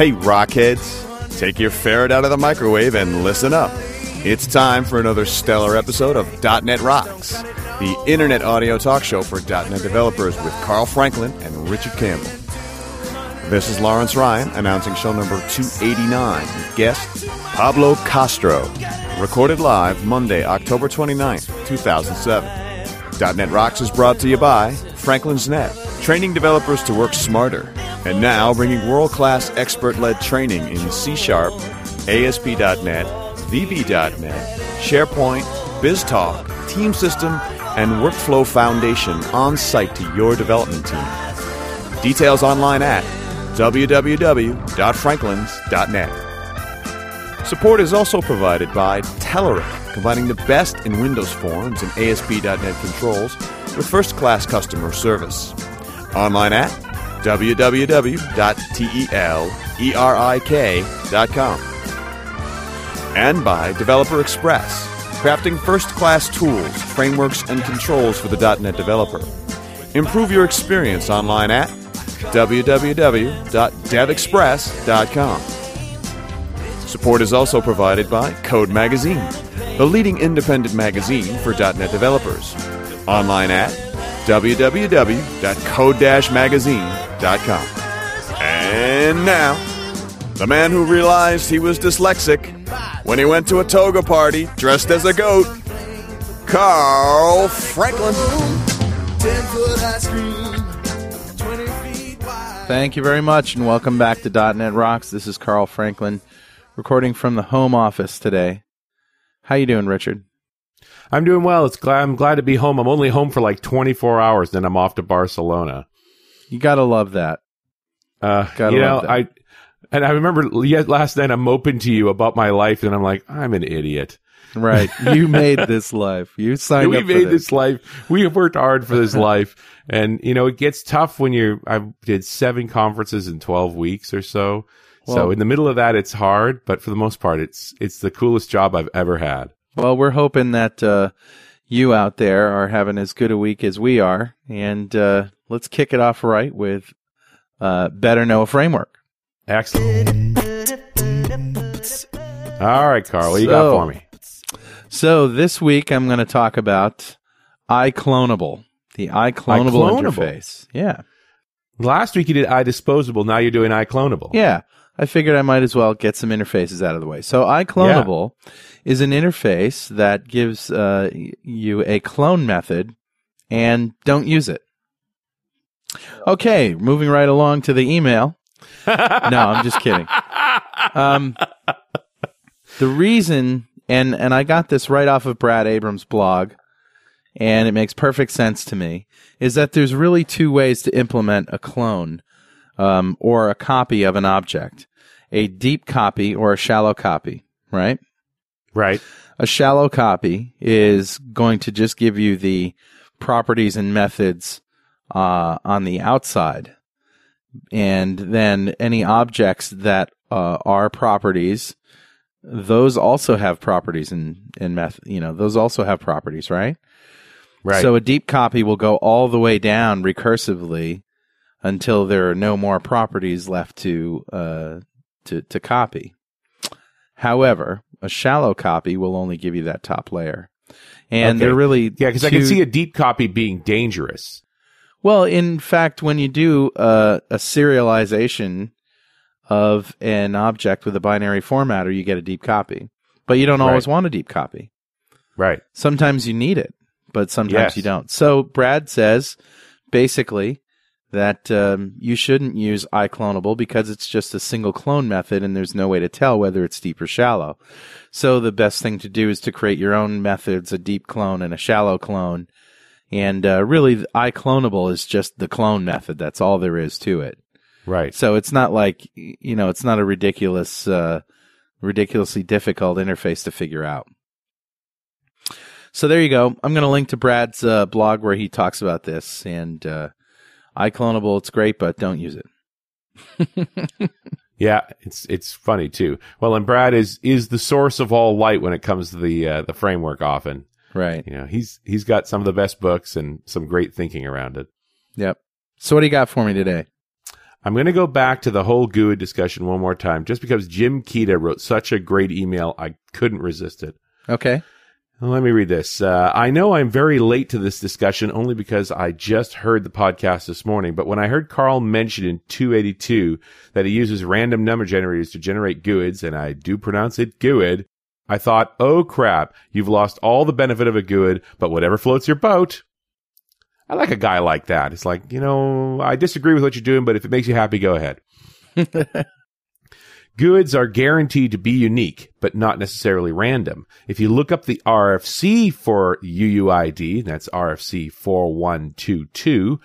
Hey, Rockheads, take your ferret out of the microwave and listen up. It's time for another stellar episode of .NET Rocks, the internet audio talk show for .NET developers with Carl Franklin and Richard Campbell. This is Lawrence Ryan announcing show number 289 with guest Pablo Castro, recorded live Monday, October 29th, 2007. .NET Rocks is brought to you by Franklin's Net, training developers to work smarter. And now bringing world-class expert-led training in C Sharp, ASP.NET, VB.NET, SharePoint, BizTalk, Team System, and Workflow Foundation on site to your development team. Details online at www.franklins.net. Support is also provided by Telerik, combining the best in Windows Forms and ASP.NET controls with first-class customer service. Online at www.telerik.com. And by Developer Express, crafting first-class tools, frameworks, and controls for the .NET developer. Improve your experience online at www.devexpress.com. Support is also provided by Code Magazine, the leading independent magazine for .NET developers. Online at www.code-magazine.com. And now, the man who realized he was dyslexic when he went to a toga party dressed as a goat, Carl Franklin. Thank you very much, and welcome back to .NET Rocks. This is Carl Franklin, recording from the home office today. How you doing, Richard? I'm doing well. It's glad I'm glad to be home. I'm only home for like 24 hours, then I'm off to Barcelona. You gotta love that. Uh, Gotta you know, love that. I and I remember yet last night I'm moping to you about my life, and I'm like, I'm an idiot. Right, you made this life. You signed we up for made this. this life. We have worked hard for this life, and you know it gets tough when you're. I did seven conferences in 12 weeks or so. so in the middle of that, it's hard, but for the most part, it's it's the coolest job I've ever had. Well, we're hoping that uh, you out there are having as good a week as we are, and uh, let's kick it off right with uh, better know a framework. Excellent. All right, Carl, what you got for me? So this week I'm going to talk about ICloneable, the ICloneable ICloneable. interface. Yeah. Last week you did IDisposable. Now you're doing ICloneable. Yeah, I figured I might as well get some interfaces out of the way. So ICloneable is an interface that gives uh, you a clone method and don't use it. Okay, moving right along to the email. no, I'm just kidding. Um, the reason, and and I got this right off of Brad Abrams' blog, and it makes perfect sense to me, is that there's really two ways to implement a clone um, or a copy of an object a deep copy or a shallow copy, right? Right. A shallow copy is going to just give you the properties and methods uh, on the outside. And then any objects that uh, are properties, those also have properties and, and method, you know, those also have properties, right? Right. So a deep copy will go all the way down recursively until there are no more properties left to uh, to to copy. However, a shallow copy will only give you that top layer, and Okay. they're really yeah, because I can see a deep copy being dangerous. well, in fact, when you do uh, a serialization of an object with a binary formatter, you get a deep copy, but you don't always Right. want a deep copy. Right. Sometimes you need it but sometimes Yes. you don't. So Brad says basically that um, you shouldn't use ICloneable because it's just a single clone method and there's no way to tell whether it's deep or shallow. So the best thing to do is to create your own methods, a deep clone and a shallow clone. And uh, really, iClonable is just the clone method. That's all there is to it. Right. So it's not like you know, it's not a ridiculous, uh, ridiculously difficult interface to figure out. So there you go. I'm going to link to Brad's uh, blog where he talks about this and uh, ICloneable. It's great, but don't use it. Yeah, it's it's funny too. Well, and Brad is is the source of all light when it comes to the uh, the framework. Often, Right. you know, he's he's got some of the best books and some great thinking around it. Yep. So what do you got for me today? I'm going to go back to the whole GUID discussion one more time, just because Jim Kita wrote such a great email, I couldn't resist it. Okay. Let me read this. Uh, I know I'm very late to this discussion only because I just heard the podcast this morning, but when I heard Carl mention in 282 that he uses random number generators to generate GUIDs, and I do pronounce it GUID, I thought, oh crap, you've lost all the benefit of a GUID, but whatever floats your boat. I like a guy like that. It's like, you know, I disagree with what you're doing, but if it makes you happy, go ahead. GUIDs are guaranteed to be unique, but not necessarily random. If you look up the RFC for UUID, that's RFC 4122,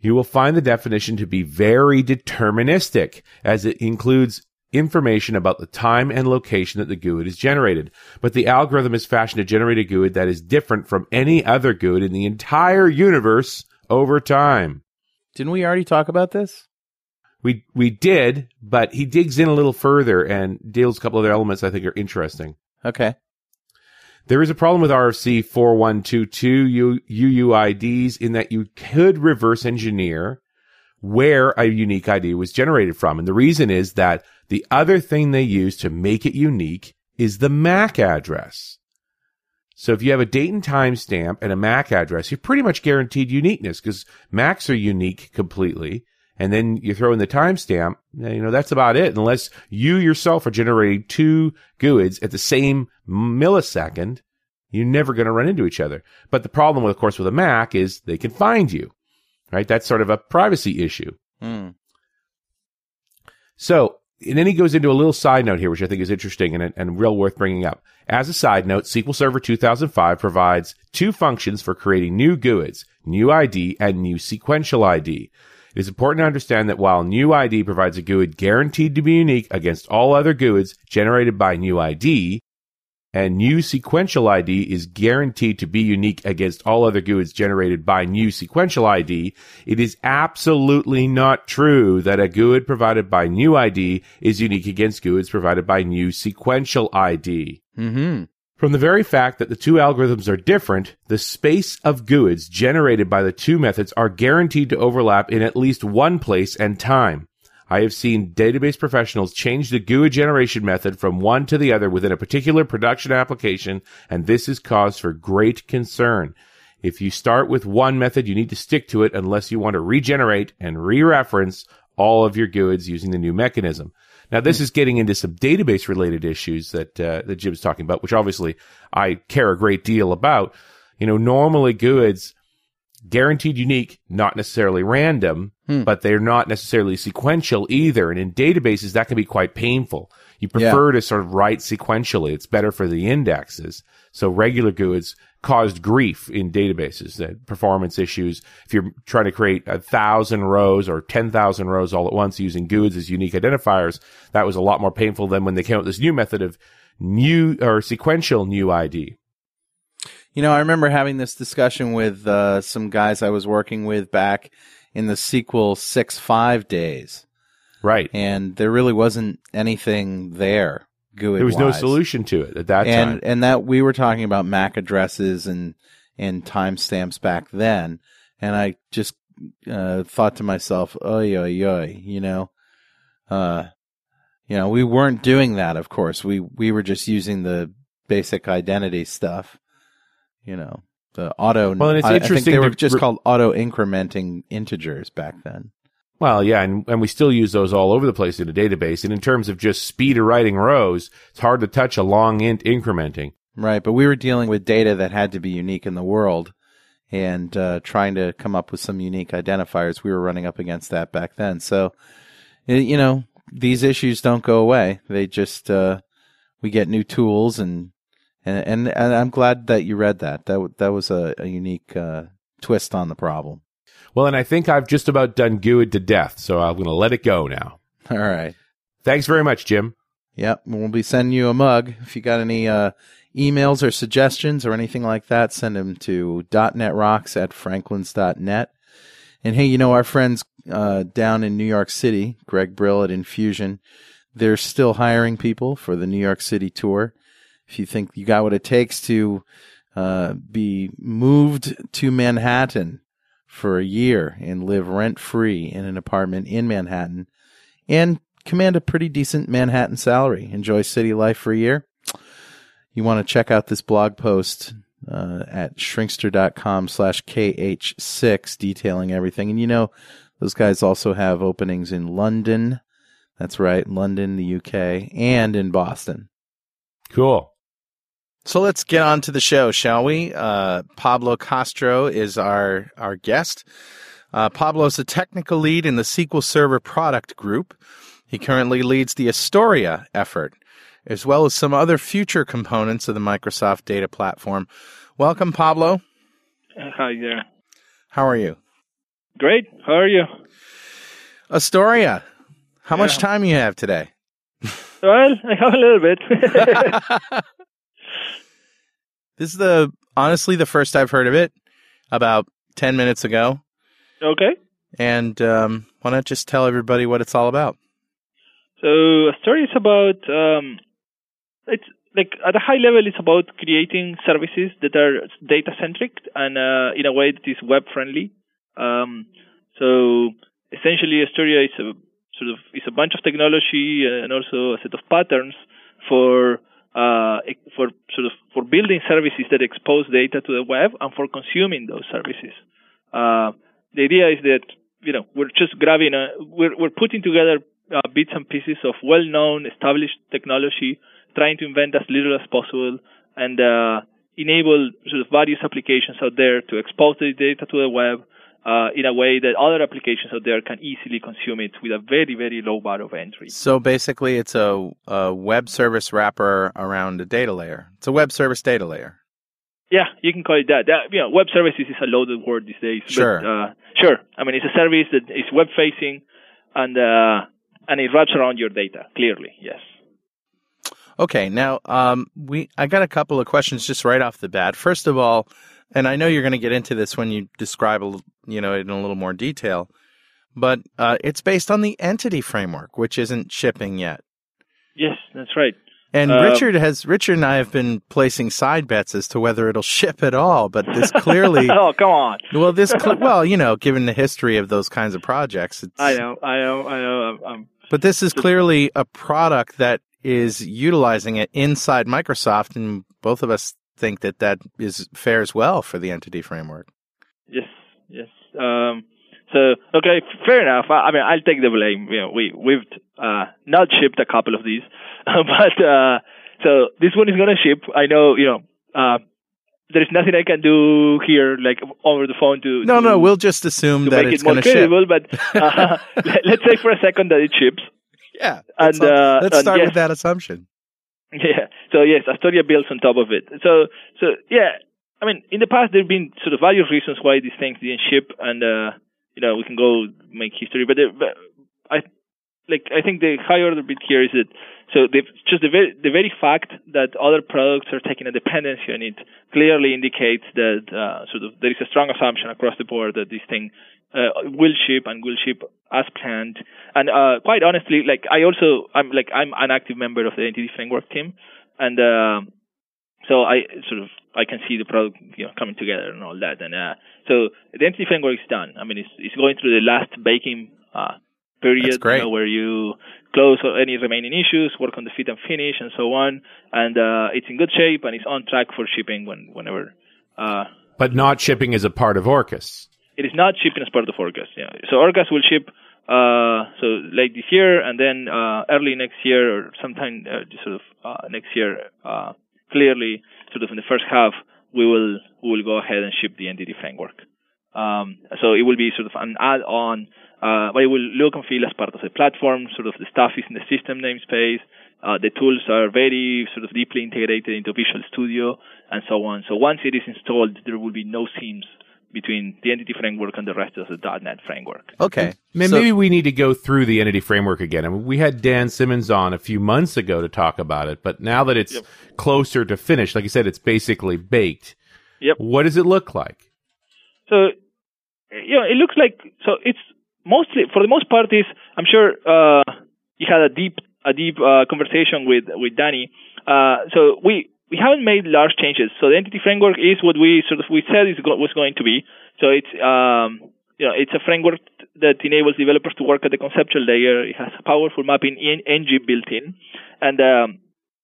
you will find the definition to be very deterministic, as it includes information about the time and location that the GUID is generated. But the algorithm is fashioned to generate a GUID that is different from any other GUID in the entire universe over time. Didn't we already talk about this? We we did, but he digs in a little further and deals a couple other elements I think are interesting. Okay. There is a problem with RFC 4122 U- UUIDs in that you could reverse engineer where a unique ID was generated from. And the reason is that the other thing they use to make it unique is the MAC address. So if you have a date and time stamp and a MAC address, you're pretty much guaranteed uniqueness because MACs are unique completely. And then you throw in the timestamp, you know, that's about it. Unless you yourself are generating two GUIDs at the same millisecond, you're never going to run into each other. But the problem, of course, with a Mac is they can find you, right? That's sort of a privacy issue. Hmm. So, and then he goes into a little side note here, which I think is interesting and, and real worth bringing up. As a side note, SQL Server 2005 provides two functions for creating new GUIDs, new ID and new sequential ID. It is important to understand that while new ID provides a GUID guaranteed to be unique against all other GUIDs generated by new ID, and new sequential ID is guaranteed to be unique against all other GUIDs generated by new sequential ID, it is absolutely not true that a GUID provided by new ID is unique against GUIDs provided by new sequential ID. Mm-hmm. From the very fact that the two algorithms are different, the space of GUIDs generated by the two methods are guaranteed to overlap in at least one place and time. I have seen database professionals change the GUID generation method from one to the other within a particular production application, and this is cause for great concern. If you start with one method, you need to stick to it unless you want to regenerate and re-reference all of your GUIDs using the new mechanism. Now, this is getting into some database related issues that, uh, that Jim's talking about, which obviously I care a great deal about. You know, normally GUIDs guaranteed unique, not necessarily random, but they're not necessarily sequential either. And in databases, that can be quite painful. You prefer to sort of write sequentially. It's better for the indexes. So regular GUIDs caused grief in databases, that performance issues. If you're trying to create a thousand rows or 10,000 rows all at once using GUIDs as unique identifiers, that was a lot more painful than when they came up with this new method of new or sequential new ID. You know, I remember having this discussion with uh, some guys I was working with back in the SQL 6.5 days, Right. and there really wasn't anything there. There was no solution to it at that and time. and that we were talking about MAC addresses and and timestamps back then, and I just uh, thought to myself, "Oy oy oy," you know, uh, you know, we weren't doing that. Of course, we we were just using the basic identity stuff, you know, the auto. Well, and it's I, I think interesting they were just re- called auto incrementing integers back then. Well, yeah, and, and we still use those all over the place in a database. And in terms of just speed of writing rows, it's hard to touch a long int incrementing. Right, but we were dealing with data that had to be unique in the world, and uh, trying to come up with some unique identifiers. We were running up against that back then. So, you know, these issues don't go away. They just uh, we get new tools and and and, and I'm glad that you read that. That that was a, a unique uh, twist on the problem. Well, and I think I've just about done GUID to death, so I'm going to let it go now. All right. Thanks very much, Jim. Yep, we'll be sending you a mug. If you got any uh, emails or suggestions or anything like that, send them to .netrocks at franklins.net. And hey, you know, our friends uh, down in New York City, Greg Brill at Infusion, they're still hiring people for the New York City tour. If you think you got what it takes to uh, be moved to Manhattan for a year and live rent free in an apartment in Manhattan and command a pretty decent Manhattan salary, enjoy city life for a year, you want to check out this blog post uh, at shrinkster.com slash kh6 detailing everything. And you know, those guys also have openings in London. That's right, London, the UK, and in Boston. Cool. So let's get on to the show, shall we? Uh, Pablo Castro is our, our guest. Uh, Pablo's a technical lead in the SQL Server product group. He currently leads the Astoria effort, as well as some other future components of the Microsoft data platform. Welcome, Pablo. Hi there. How are you? Great. How are you? Astoria. How yeah. much time you have today? Well, I have a little bit. this is the honestly the first I've heard of it. About ten minutes ago. Okay. And um, why not just tell everybody what it's all about? So Astoria is about um, it's like at a high level, it's about creating services that are data centric and uh, in a way that is web friendly. Um, so essentially, Astoria is a sort of is a bunch of technology and also a set of patterns for uh, for sort of for building services that expose data to the web and for consuming those services. Uh, the idea is that you know we're just grabbing a, we're we're putting together uh, bits and pieces of well-known established technology trying to invent as little as possible and uh, enable sort of various applications out there to expose the data to the web uh, in a way that other applications out there can easily consume it with a very, very low bar of entry. So basically, it's a, a web service wrapper around a data layer. It's a web service data layer. Yeah, you can call it that. that you know, web services is a loaded word these days. Sure. But, uh, sure. I mean, it's a service that is web facing and uh, and it wraps around your data. Clearly, yes. Okay, now um, we I got a couple of questions just right off the bat. First of all, and I know you're going to get into this when you describe a, you know in a little more detail, but uh, it's based on the entity framework, which isn't shipping yet. Yes, that's right. And uh, Richard has Richard and I have been placing side bets as to whether it'll ship at all, but this clearly. oh, come on. well, this cl- well, you know, given the history of those kinds of projects, I know, I know, I know. I'm, I'm but this is clearly a product that is utilizing it inside Microsoft, and both of us think that that is fares well for the entity framework. Yes, yes. Um, so okay, fair enough. I, I, mean, I'll take the blame. You know, we we've uh, not shipped a couple of these, but uh, so this one is gonna ship. I know, you know. Uh, there's nothing I can do here, like over the phone to. No, to, no, we'll just assume that it's it going to ship. But uh, let, us say for a second that it ships. Yeah. And uh, let's start yes. with that assumption. Yeah. So yes, Astoria builds on top of it. So so yeah, I mean, in the past there've been sort of various reasons why these things didn't ship, and uh, you know we can go make history, but, but I like I think the high order bit here is that so just the very the very fact that other products are taking a dependency on it clearly indicates that uh, sort of there is a strong assumption across the board that this thing uh, will ship and will ship as planned. And uh, quite honestly, like I also I'm like I'm an active member of the entity framework team, and uh, so I sort of I can see the product you know coming together and all that. And uh, so the entity framework is done. I mean, it's it's going through the last baking uh, period you know, where you close any remaining issues, work on the fit and finish, and so on. And uh, it's in good shape and it's on track for shipping when whenever. Uh, but not shipping as a part of Orcas. It is not shipping as part of Orcas. Yeah. So Orcas will ship uh, so late this year, and then uh, early next year, or sometime uh, sort of uh, next year, uh, clearly, sort of in the first half, we will we will go ahead and ship the entity framework. Um, so it will be sort of an add-on, uh, but it will look and feel as part of the platform. Sort of the stuff is in the system namespace. Uh, the tools are very sort of deeply integrated into Visual Studio and so on. So once it is installed, there will be no seams between the entity framework and the rest of the .NET framework. Okay. Man, So- maybe we need to go through the entity framework again. I mean, we had Dan Simmons on a few months ago to talk about it, but now that it's Yep. closer to finish, like you said, it's basically baked. Yep. What does it look like? So, you know, it looks like so it's mostly for the most part is I'm sure uh, you had a deep a deep uh, conversation with with Danny. Uh, so we we haven't made large changes. So the entity framework is what we sort of we said is go- was going to be. So it's um, you know it's a framework that enables developers to work at the conceptual layer. It has a powerful mapping engine built in, and um,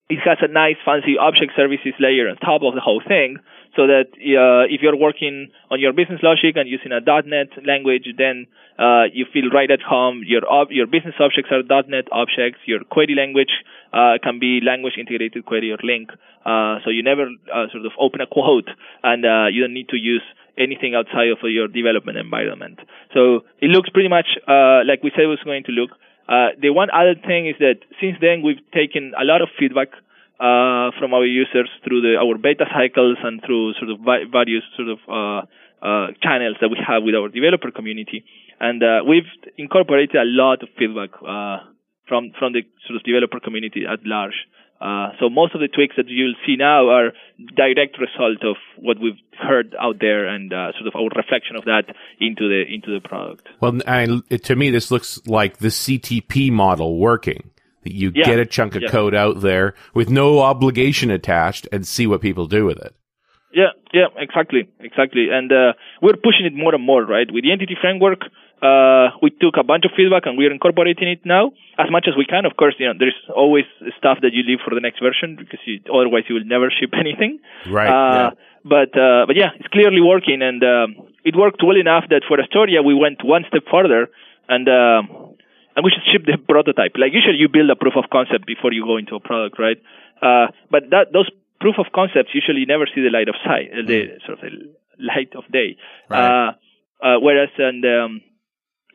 it has a nice fancy object services layer on top of the whole thing so that uh, if you're working on your business logic and using a .NET language, then uh, you feel right at home. Your ob- your business objects are .NET objects. Your query language uh, can be language integrated query or LINQ. Uh, so you never uh, sort of open a quote, and uh, you don't need to use anything outside of your development environment. So it looks pretty much like we said it was going to look. Uh, the one other thing is that since then we've taken a lot of feedback uh, from our users through the, our beta cycles and through sort of vi- various sort of uh, uh, channels that we have with our developer community, and uh, we've incorporated a lot of feedback uh, from from the sort of developer community at large. Uh, so most of the tweaks that you'll see now are direct result of what we've heard out there and uh, sort of our reflection of that into the into the product. Well, I, to me, this looks like the CTP model working. That You Yeah. get a chunk of Yeah. code out there with no obligation attached and see what people do with it. Yeah, yeah, exactly, exactly. And uh, we're pushing it more and more, right? With the entity framework, uh, we took a bunch of feedback and we're incorporating it now as much as we can. Of course, you know, there's always stuff that you leave for the next version because you, otherwise you will never ship anything. Right, Uh, But uh, but yeah, it's clearly working, and um, it worked well enough that for Astoria we went one step further, and um, and we should ship the prototype. Like usually, you build a proof of concept before you go into a product, right? Uh, but that those proof of concepts usually never see the light of sight, the sort of the light of day. Right. Uh, uh, whereas and um,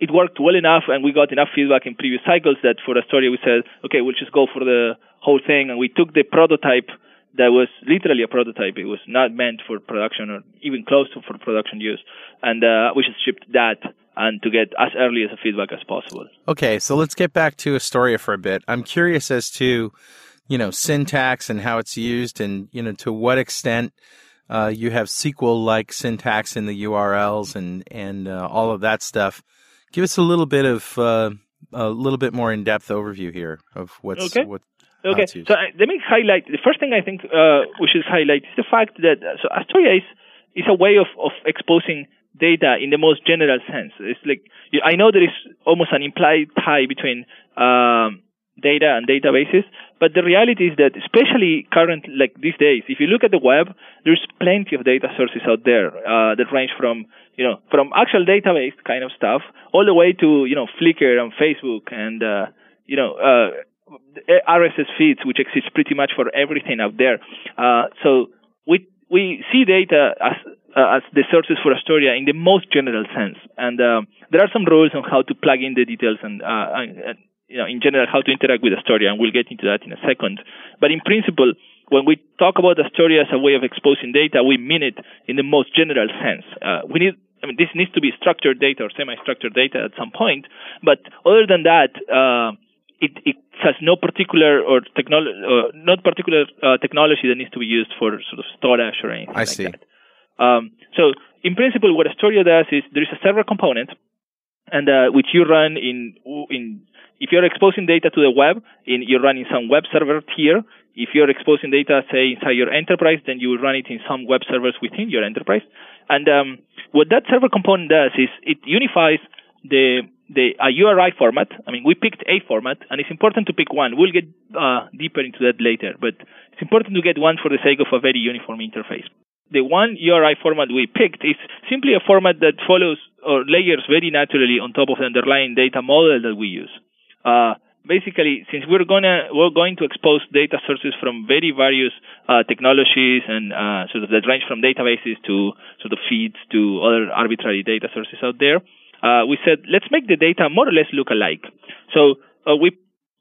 it worked well enough, and we got enough feedback in previous cycles that for Astoria we said, okay, we'll just go for the whole thing, and we took the prototype that was literally a prototype. It was not meant for production or even close to for production use, and uh, we just shipped that and to get as early as a feedback as possible. Okay, so let's get back to Astoria for a bit. I'm curious as to, you know, syntax and how it's used, and you know, to what extent uh, you have SQL-like syntax in the URLs and and uh, all of that stuff. Give us a little bit of uh, a little bit more in-depth overview here of what's Okay. what. Okay, so let me highlight the first thing I think uh, we should highlight is the fact that uh, so Astoria is is a way of of exposing data in the most general sense. It's like I know there is almost an implied tie between um, data and databases, but the reality is that especially current like these days, if you look at the web, there's plenty of data sources out there uh, that range from you know from actual database kind of stuff all the way to you know Flickr and Facebook and uh, you know. Uh, RSS feeds, which exist pretty much for everything out there. Uh, so we we see data as uh, as the sources for Astoria in the most general sense, and um, there are some rules on how to plug in the details and, uh, and you know in general how to interact with Astoria, and we'll get into that in a second. But in principle, when we talk about Astoria as a way of exposing data, we mean it in the most general sense. Uh, we need I mean, this needs to be structured data or semi-structured data at some point. But other than that, uh, it, it has no particular or technology, uh, not particular uh, technology that needs to be used for sort of storage or anything I like see. that. Um, so in principle, what Astoria does is there is a server component, and uh, which you run in in if you're exposing data to the web, and you're running some web server here, If you're exposing data, say inside your enterprise, then you will run it in some web servers within your enterprise. And um, what that server component does is it unifies the the a URI format. I mean, we picked a format, and it's important to pick one. We'll get uh, deeper into that later, but it's important to get one for the sake of a very uniform interface. The one URI format we picked is simply a format that follows or layers very naturally on top of the underlying data model that we use. Uh, basically, since we're gonna we're going to expose data sources from very various uh, technologies and uh, sort of that range from databases to sort of feeds to other arbitrary data sources out there, uh, we said let's make the data more or less look alike. So uh, we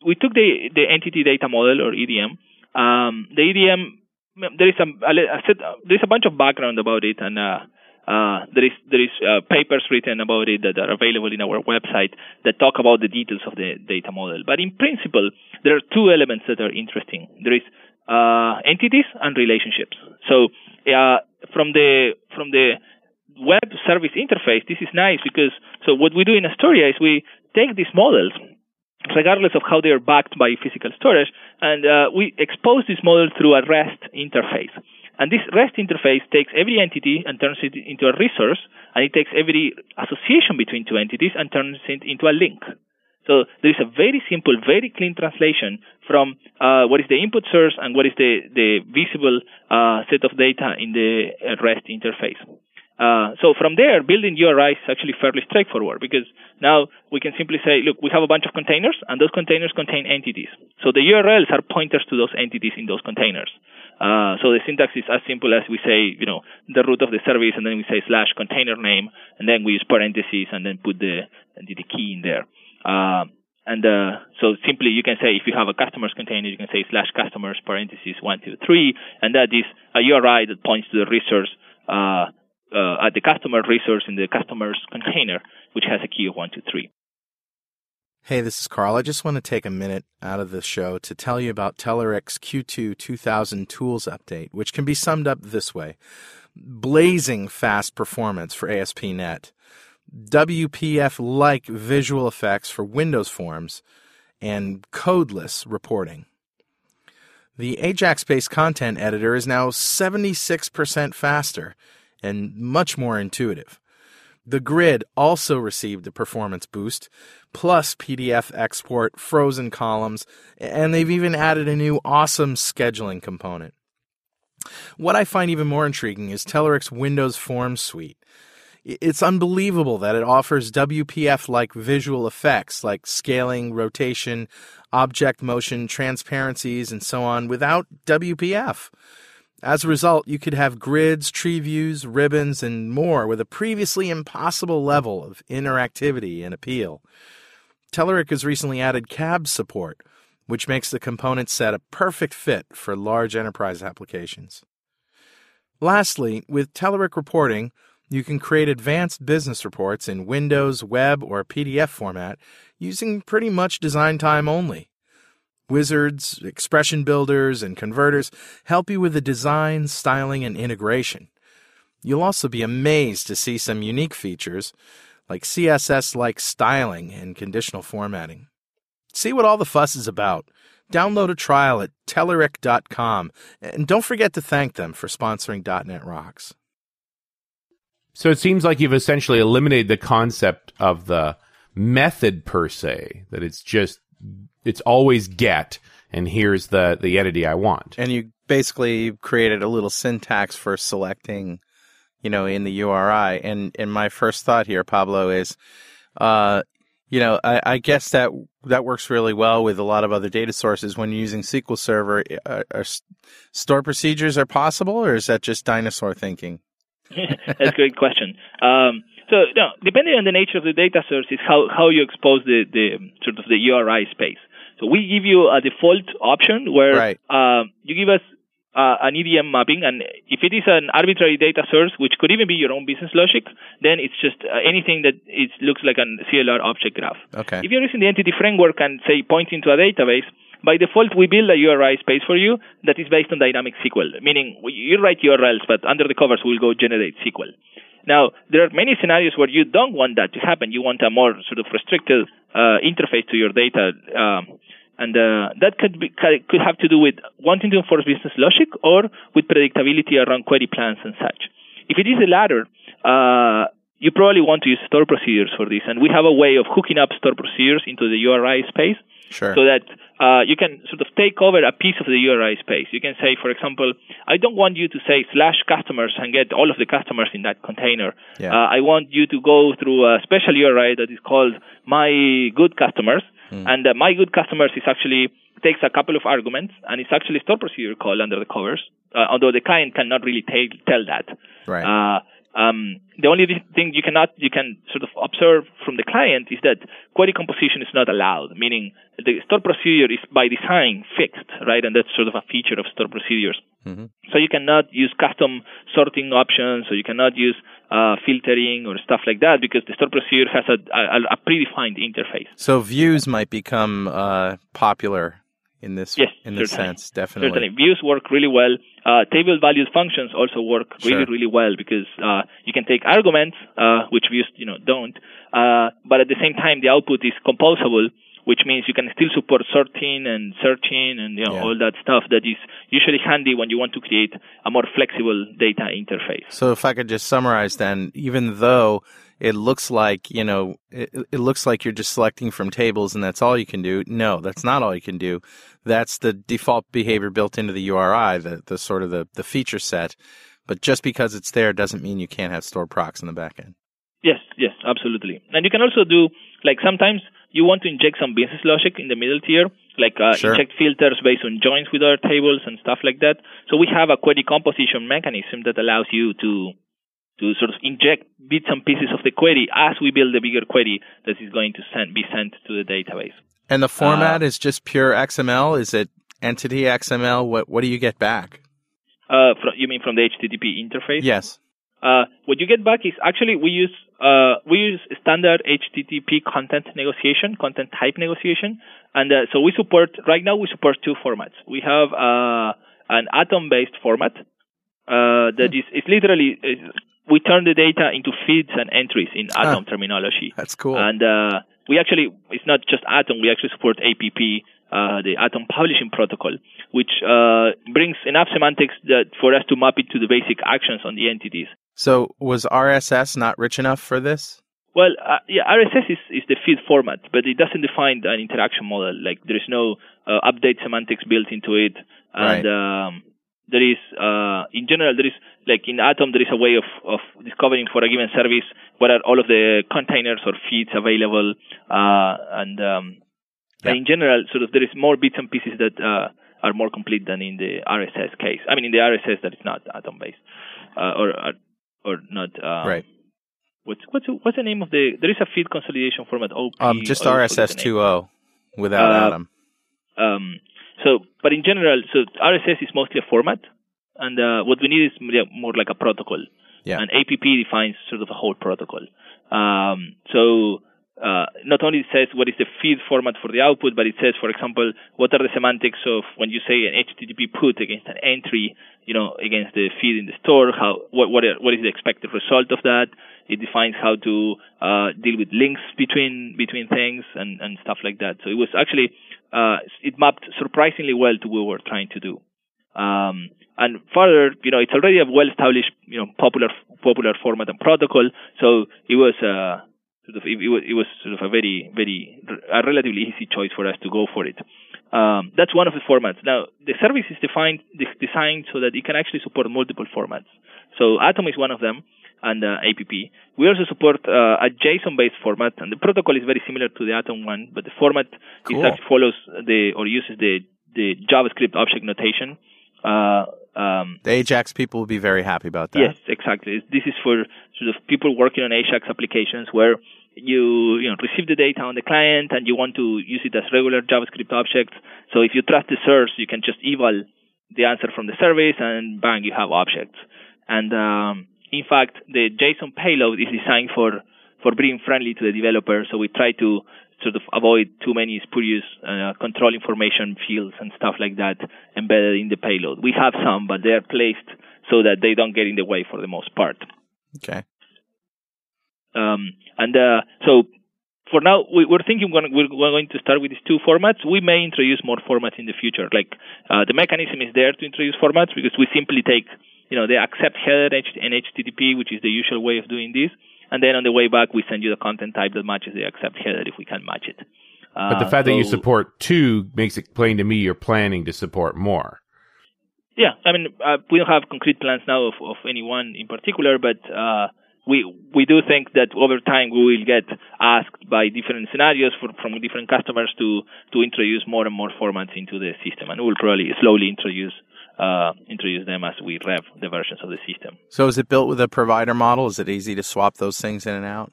we took the the entity data model or EDM. Um, the EDM there is some there is a bunch of background about it and. Uh, there is there is uh, papers written about it that are available in our website that talk about the details of the data model. But in principle, there are two elements that are interesting. There is uh, entities and relationships. So uh, from the from the web service interface, this is nice because so what we do in Astoria is we take these models regardless of how they are backed by physical storage, and uh, we expose this model through a REST interface. And this REST interface takes every entity and turns it into a resource, and it takes every association between two entities and turns it into a link. So there is a very simple, very clean translation from uh, what is the input source and what is the, the visible uh, set of data in the REST interface. Uh, so from there, building URIs is actually fairly straightforward because now we can simply say, look, we have a bunch of containers and those containers contain entities. So the URLs are pointers to those entities in those containers. Uh, so the syntax is as simple as we say, you know, the root of the service, and then we say slash container name, and then we use parentheses, and then put the the key in there. Uh, and uh, so simply you can say if you have a customers container, you can say slash customers parentheses one two three, and that is a URI that points to the resource uh, uh, at the customer resource in the customer's container, which has a key of one two three. Hey, this is Carl. I just want to take a minute out of the show to tell you about Telerik's Q2 2000 Tools Update, which can be summed up this way blazing fast performance for ASP.NET, WPF like visual effects for Windows forms, and codeless reporting. The Ajax based content editor is now 76% faster and much more intuitive. The grid also received a performance boost, plus PDF export, frozen columns, and they've even added a new awesome scheduling component. What I find even more intriguing is Telerik's Windows Forms suite. It's unbelievable that it offers WPF like visual effects like scaling, rotation, object motion, transparencies, and so on without WPF. As a result, you could have grids, tree views, ribbons, and more with a previously impossible level of interactivity and appeal. Telerik has recently added CAB support, which makes the component set a perfect fit for large enterprise applications. Lastly, with Telerik reporting, you can create advanced business reports in Windows, web, or PDF format using pretty much design time only. Wizards, expression builders, and converters help you with the design, styling, and integration. You'll also be amazed to see some unique features like CSS like styling and conditional formatting. See what all the fuss is about. Download a trial at Telerik.com and don't forget to thank them for sponsoring .NET Rocks. So it seems like you've essentially eliminated the concept of the method per se, that it's just it's always get and here's the the entity I want. And you basically created a little syntax for selecting, you know, in the URI. And and my first thought here, Pablo, is, uh, you know, I, I guess that that works really well with a lot of other data sources. When you're using SQL Server, are, are store procedures are possible, or is that just dinosaur thinking? That's a great question. Um, so, no, depending on the nature of the data source, is how, how you expose the, the sort of the URI space. So we give you a default option where right. uh, you give us uh, an EDM mapping, and if it is an arbitrary data source, which could even be your own business logic, then it's just uh, anything that it looks like a CLR object graph. Okay. If you're using the entity framework and say pointing to a database, by default we build a URI space for you that is based on dynamic SQL, meaning you write URLs, but under the covers we'll go generate SQL. Now, there are many scenarios where you don't want that to happen. You want a more sort of restricted uh, interface to your data. Um, and uh, that could be, could have to do with wanting to enforce business logic or with predictability around query plans and such. If it is the latter, uh, you probably want to use store procedures for this, and we have a way of hooking up store procedures into the URI space. Sure. So that uh, you can sort of take over a piece of the URI space. You can say, for example, I don't want you to say slash customers and get all of the customers in that container. Yeah. Uh, I want you to go through a special URI that is called my good customers. Hmm. And uh, my good customers is actually takes a couple of arguments and it's actually store procedure call under the covers, uh, although the client cannot really ta- tell that. Right. Um, the only thing you cannot you can sort of observe from the client is that query composition is not allowed, meaning the store procedure is by design fixed, right? And that's sort of a feature of store procedures. Mhm. So you cannot use custom sorting options, or you cannot use uh, filtering or stuff like that because the store procedure has a, a, a predefined interface. so views might become uh, popular in this Yes, in this certainly. sense, definitely. Certainly, views work really well. Uh, table values functions also work really, Sure. really well because uh, you can take arguments, uh, which views you know don't, uh, but at the same time the output is composable, which means you can still support sorting and searching and you know Yeah. all that stuff that is usually handy when you want to create a more flexible data interface. So if I could just summarize then, even though it looks like, you know, it, it looks like you're just selecting from tables and that's all you can do. No, that's not all you can do. That's the default behavior built into the URI, the, the sort of the, the feature set. But just because it's there doesn't mean you can't have stored procs in the back end. Yes, yes, absolutely. And you can also do like sometimes you want to inject some business logic in the middle tier, like uh, Sure. inject filters based on joins with other tables and stuff like that. So we have a query composition mechanism that allows you to to sort of inject bits and pieces of the query as we build the bigger query that is going to send, be sent to the database. And the Uh, format is just pure XML? Is it entity XML? What, what do you get back? Uh, fro- you mean from the HTTP interface? Yes. Uh, what you get back is actually we use uh, we use standard HTTP content negotiation, content type negotiation, and uh, so we support right now we support two formats. We have uh, an atom-based format uh, that is it's literally uh, we turn the data into feeds and entries in atom terminology. That's cool. And uh, we actually, it's not just Atom, we actually support APP, uh, the Atom Publishing Protocol, which uh, brings enough semantics that for us to map it to the basic actions on the entities. so was RSS not rich enough for this? Well, uh, yeah, RSS is, is the feed format, but it doesn't define an interaction model. Like there is no uh, update semantics built into it, and um, there is, uh, in general, there is like in Atom, there is a way of, of discovering for a given service what are all of the containers or feeds available, uh, and um, Yeah. and in general, sort of there is more bits and pieces that uh, are more complete than in the RSS case. I mean, in the RSS that is not Atom based, uh, or or not. Um, Right. What's what's what's the name of the? There is a feed consolidation format. OP. Um, just or I forget RSS name. 2.0 without Uh, Atom. Um, so, but in general, so RSS is mostly a format, and uh, what we need is more- like a protocol. Yeah. And APP defines sort of a whole protocol. Um, so uh, not only says what is the feed format for the output, but it says, for example, what are the semantics of when you say an HTTP put against an entry, you know, against the feed in the store. How what what, are, what is the expected result of that? It defines how to uh, deal with links between between things and, and stuff like that. So it was actually uh, it mapped surprisingly well to what we were trying to do. Um, and further, you know, it's already a well-established, you know, popular popular format and protocol. So it was uh, sort of it, it was it was sort of a very very a relatively easy choice for us to go for it. Um, that's one of the formats. Now the service is defined designed so that it can actually support multiple formats. So Atom is one of them, and uh, APP. We also support uh, a JSON-based format, and the protocol is very similar to the Atom one, but the format Cool. is actually follows the or uses the the JavaScript object notation. Uh, um, The Ajax people will be very happy about that. Yes, exactly. This is for sort of people working on Ajax applications where you you know receive the data on the client and you want to use it as regular JavaScript objects. So if you trust the source, you can just eval the answer from the service and bang, you have objects. And um, in fact, the JSON payload is designed for for being friendly to the developer. So we try to sort of avoid too many spurious uh, control information fields and stuff like that embedded in the payload. We have some, but they're placed so that they don't get in the way for the most part. Okay. Um, and uh, so for now, we, we're thinking we're, we're going to start with these two formats. We may introduce more formats in the future. Like uh, the mechanism is there to introduce formats because we simply take, you know, the accept header and HTTP, which is the usual way of doing this, and then on the way back we send you the content type that matches the accept header if we can match it. but the fact so, that you support two makes it plain to me you're planning to support more. Yeah, I mean, uh, we don't have concrete plans now of, of any one in particular, but uh, we we do think that over time we will get asked by different scenarios for, from different customers to to introduce more and more formats into the system, and we'll probably slowly introduce uh, introduce them as we rev the versions of the system. So, is it built with a provider model? Is it easy to swap those things in and out?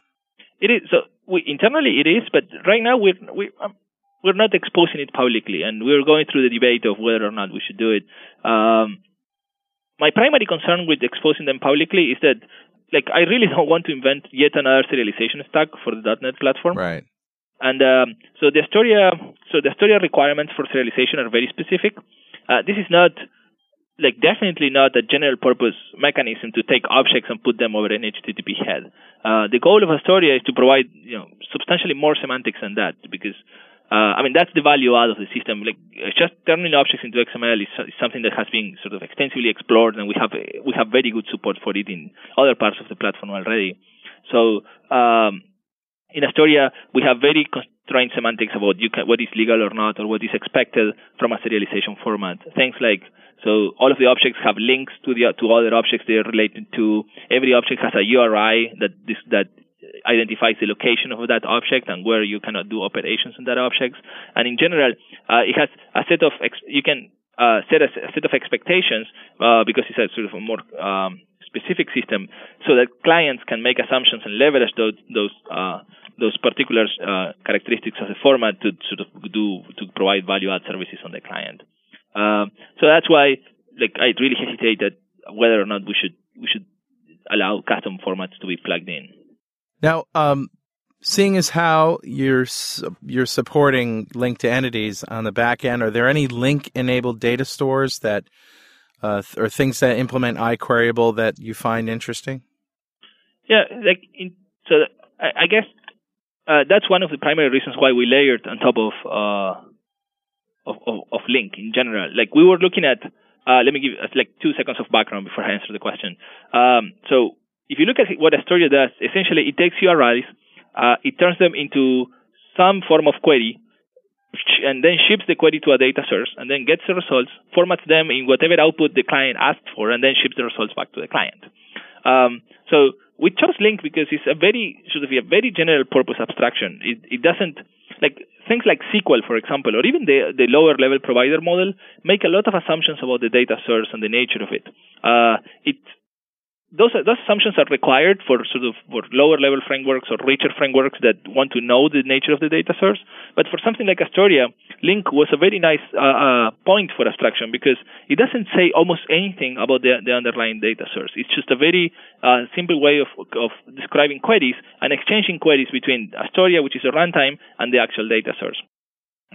It is. So, we, internally it is, but right now we're we, um, we're not exposing it publicly, and we're going through the debate of whether or not we should do it. Um, my primary concern with exposing them publicly is that, like, I really don't want to invent yet another serialization stack for the .NET platform. Right. And um, so the Astoria, so the Astoria requirements for serialization are very specific. Uh, this is not like definitely not a general purpose mechanism to take objects and put them over an HTTP head. Uh, the goal of Astoria is to provide you know substantially more semantics than that because uh, I mean, that's the value out of the system. Like uh, just turning objects into XML is, is, something that has been sort of extensively explored, and we have we have very good support for it in other parts of the platform already. So um, in Astoria, we have very constrained semantics about can, what is legal or not, or what is expected from a serialization format. Things like so all of the objects have links to the to other objects they are related to. Every object has a URI that this that identifies the location of that object and where you cannot do operations on that object. And in general, uh, it has a set of ex- you can uh, set a, a, set of expectations uh, because it's a sort of a more um, specific system, so that clients can make assumptions and leverage those those uh, those particular uh, characteristics of the format to sort of do to provide value add services on the client. Uh, so that's why, like, I really hesitate that whether or not we should we should allow custom formats to be plugged in. Now, um, seeing as how you're you're supporting linked entities on the back end, are there any LINQ enabled data stores that uh, or things that implement IQueryable that you find interesting? Yeah, like in, so I, I guess uh, that's one of the primary reasons why we layered on top of uh, of, of, of LINQ in general. Like we were looking at. Uh, let me give uh, like two seconds of background before I answer the question. Um, so if you look at what Astoria does, essentially it takes URIs, uh, it turns them into some form of query, and then ships the query to a data source, and then gets the results, formats them in whatever output the client asked for, and then ships the results back to the client. Um, so we chose LINQ because it's a very should be a very general purpose abstraction. It, it doesn't like things like SQL, for example, or even the the lower level provider model make a lot of assumptions about the data source and the nature of it. Uh, it those those assumptions are required for sort of for lower level frameworks or richer frameworks that want to know the nature of the data source. But for something like Astoria, LINQ was a very nice uh, uh, point for abstraction because it doesn't say almost anything about the, the underlying data source. It's just a very uh, simple way of of describing queries and exchanging queries between Astoria, which is a runtime, and the actual data source.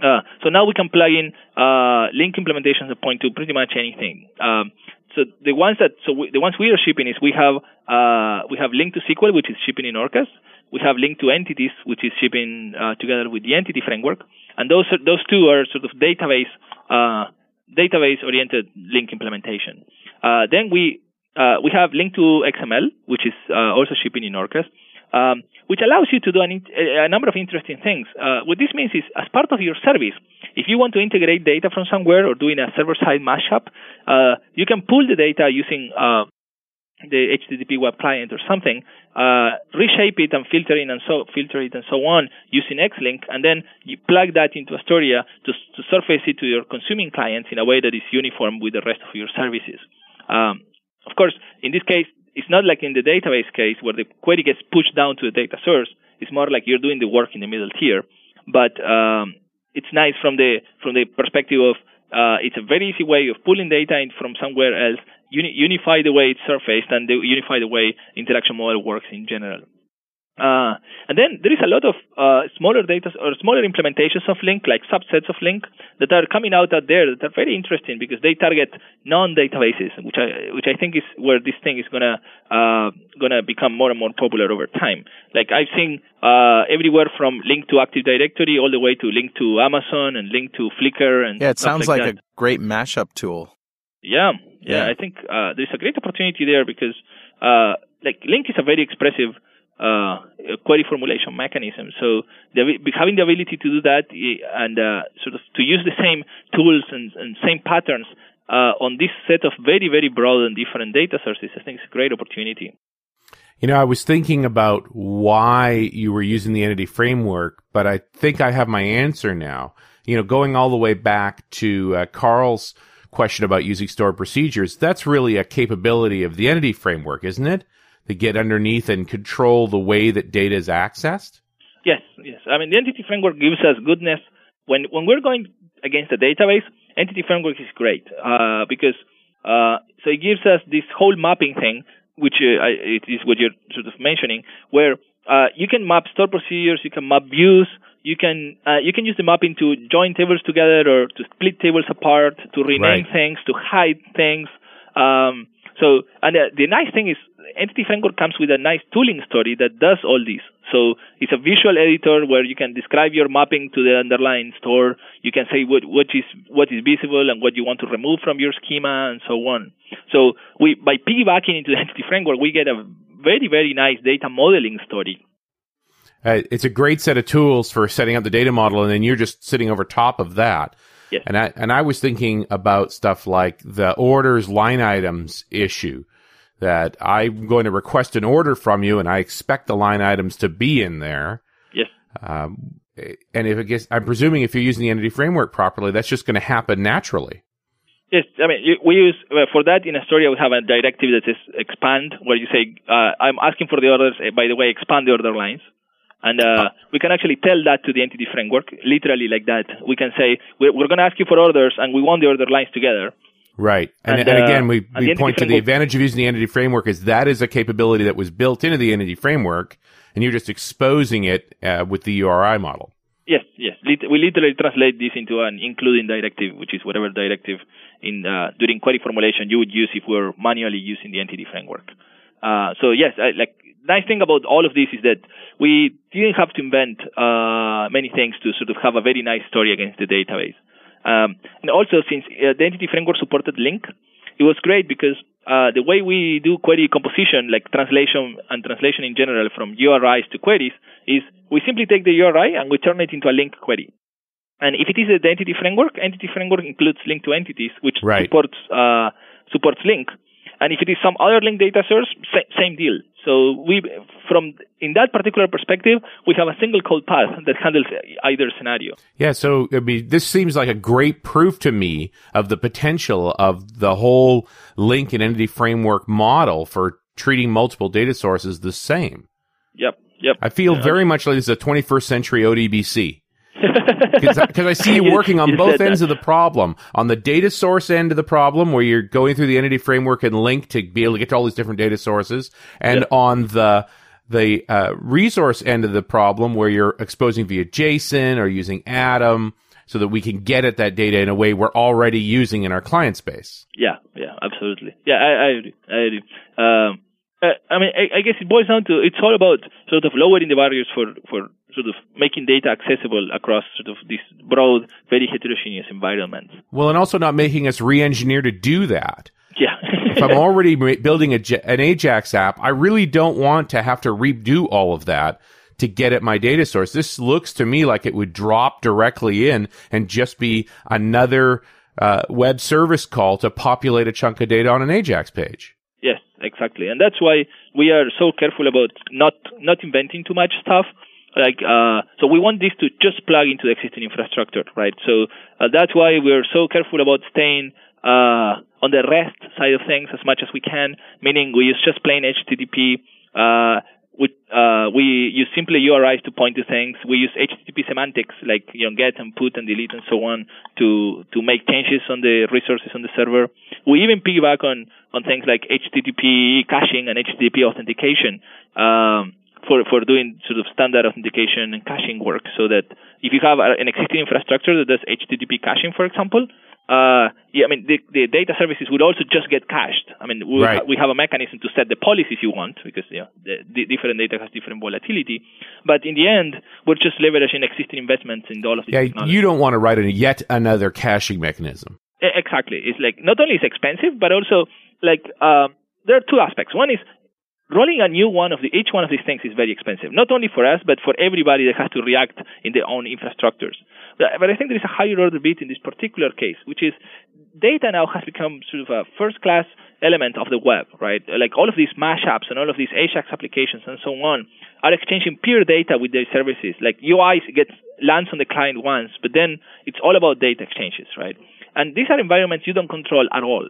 Uh, so now we can plug in uh, LINQ implementations that point to pretty much anything. Um, so the ones that so we, the ones we are shipping is we have uh, we have LINQ to SQL, which is shipping in Orcas. We have LINQ to entities, which is shipping uh, together with the entity framework, and those are, those two are sort of database uh, database oriented LINQ implementation. Uh, then we uh, we have LINQ to XML, which is uh, also shipping in Orcas. Um, which allows you to do an, a number of interesting things. Uh, what this means is, as part of your service, if you want to integrate data from somewhere or doing a server-side mashup, uh, you can pull the data using uh, the HTTP web client or something, uh, reshape it and filter it and so filter it and so on using XLinq, and then you plug that into Astoria to, to surface it to your consuming clients in a way that is uniform with the rest of your services. Um, of course, in this case, it's not like in the database case where the query gets pushed down to the data source. It's more like you're doing the work in the middle tier. But um, it's nice from the from the perspective of uh, it's a very easy way of pulling data in from somewhere else, uni- unify the way it's surfaced, and the, unify the way interaction model works in general. Uh, and then there is a lot of uh, smaller data or smaller implementations of LINQ, like subsets of LINQ, that are coming out out there that are very interesting because they target non-databases, which I which I think is where this thing is gonna uh, gonna become more and more popular over time. Like I've seen uh, everywhere from LINQ to Active Directory all the way to LINQ to Amazon and LINQ to Flickr and yeah, it sounds like, like a great mashup tool. Yeah, yeah, yeah. I think uh, there's a great opportunity there because uh, like LINQ is a very expressive uh, query formulation mechanism. So the, having the ability to do that and uh, sort of to use the same tools and, and same patterns uh, on this set of very, very broad and different data sources, I think is a great opportunity. You know, I was thinking about why you were using the entity framework, but I think I have my answer now. You know, going all the way back to uh, Carl's question about using stored procedures, that's really a capability of the entity framework, isn't it? To get underneath and control the way that data is accessed? Yes, yes. I mean, the entity framework gives us goodness. When, when we're going against a database, entity framework is great uh, because uh, so it gives us this whole mapping thing which uh, it is what you're sort of mentioning, where uh, you can map store procedures, you can map views, you can uh, you can use the mapping to join tables together or to split tables apart, to rename right. things, to hide things. Um, so, and uh, the nice thing is, Entity Framework comes with a nice tooling story that does all this. So it's a visual editor where you can describe your mapping to the underlying store. You can say what, what is what is visible and what you want to remove from your schema and so on. So we by piggybacking into the entity framework, we get a very very nice data modeling story. Uh, it's a great set of tools for setting up the data model, and then you're just sitting over top of that. And I and I was thinking about stuff like the orders line items issue that I'm going to request an order from you and I expect the line items to be in there. Yes. Um, and if it gets, I'm presuming if you're using the entity framework properly, that's just going to happen naturally. Yes, I mean we use uh, for that in Astoria we have a directive that says expand, where you say uh, I'm asking for the orders. Uh, by the way, expand the order lines, and uh, we can actually tell that to the entity framework, literally like that. We can say we're, we're going to ask you for orders, and we want the order lines together. Right. And, and, and uh, again, we, we point to the advantage of using the entity framework is that is a capability that was built into the entity framework, and you're just exposing it uh, with the URI model. Yes, yes. We literally translate this into an including directive, which is whatever directive in uh, during query formulation you would use if we're manually using the entity framework. Uh, so yes, I, like nice thing about all of this is that we didn't have to invent uh, many things to sort of have a very nice story against the database. Um, and also, since uh, the entity framework supported LINQ, it was great because uh, the way we do query composition, like translation and translation in general from URIs to queries, is we simply take the URI and we turn it into a LINQ query. And if it is the entity framework, entity framework includes LINQ to entities, which right. supports uh, supports LINQ. And if it is some other LINQ data source, same deal. So we, from in that particular perspective, we have a single code path that handles either scenario. Yeah. So I mean, this seems like a great proof to me of the potential of the whole LINQ and entity framework model for treating multiple data sources the same. Yep. Yep. I feel yeah. very much like this is a 21st century ODBC. Because I see you working on both ends of the problem. On the data source end of the problem, where you're going through the entity framework and LINQ to be able to get to all these different data sources, and yep. on the the uh, resource end of the problem, where you're exposing via JSON or using Atom, so that we can get at that data in a way we're already using in our client space. Yeah, yeah, absolutely. Yeah, I, I agree. I agree. Um, uh, I mean, I, I, guess it boils down to it's all about sort of lowering the barriers for for sort of making data accessible across sort of this broad, very heterogeneous environments. Well, and also not making us re-engineer to do that. Yeah. if I'm already building a, an Ajax app, I really don't want to have to redo all of that to get at my data source. This looks to me like it would drop directly in and just be another uh, web service call to populate a chunk of data on an Ajax page. Exactly, and that's why we are so careful about not not inventing too much stuff. Like uh, so we want this to just plug into the existing infrastructure right? So uh, that's why we're so careful about staying uh, on the rest side of things as much as we can meaning we use just plain http uh, we, uh, we use simply URIs to point to things. We use HTTP semantics like you know get and put and delete and so on to to make changes on the resources on the server. We even piggyback on on things like HTTP caching and HTTP authentication. Um, for, for doing sort of standard authentication and caching work so that if you have an existing infrastructure that does HTTP caching, for example, uh, yeah, I mean, the, the, data services would also just get cached. I mean, we, right. ha- we have a mechanism to set the policies you want because you know, the, the different data has different volatility. But in the end, we're just leveraging existing investments in all of these. Yeah, technology. you don't want to write a, yet another caching mechanism. Exactly. It's like not only is expensive, but also like uh, there are two aspects. One is rolling a new one of the each one of these things is very expensive. Not only for us, but for everybody that has to react in their own infrastructures. But, I think there is a higher order bit in this particular case, which is data now has become sort of a first class element of the web, right? Like all of these mashups and all of these Ajax applications and so on are exchanging pure data with their services. Like UI gets lands on the client once, but then it's all about data exchanges, right? And these are environments you don't control at all.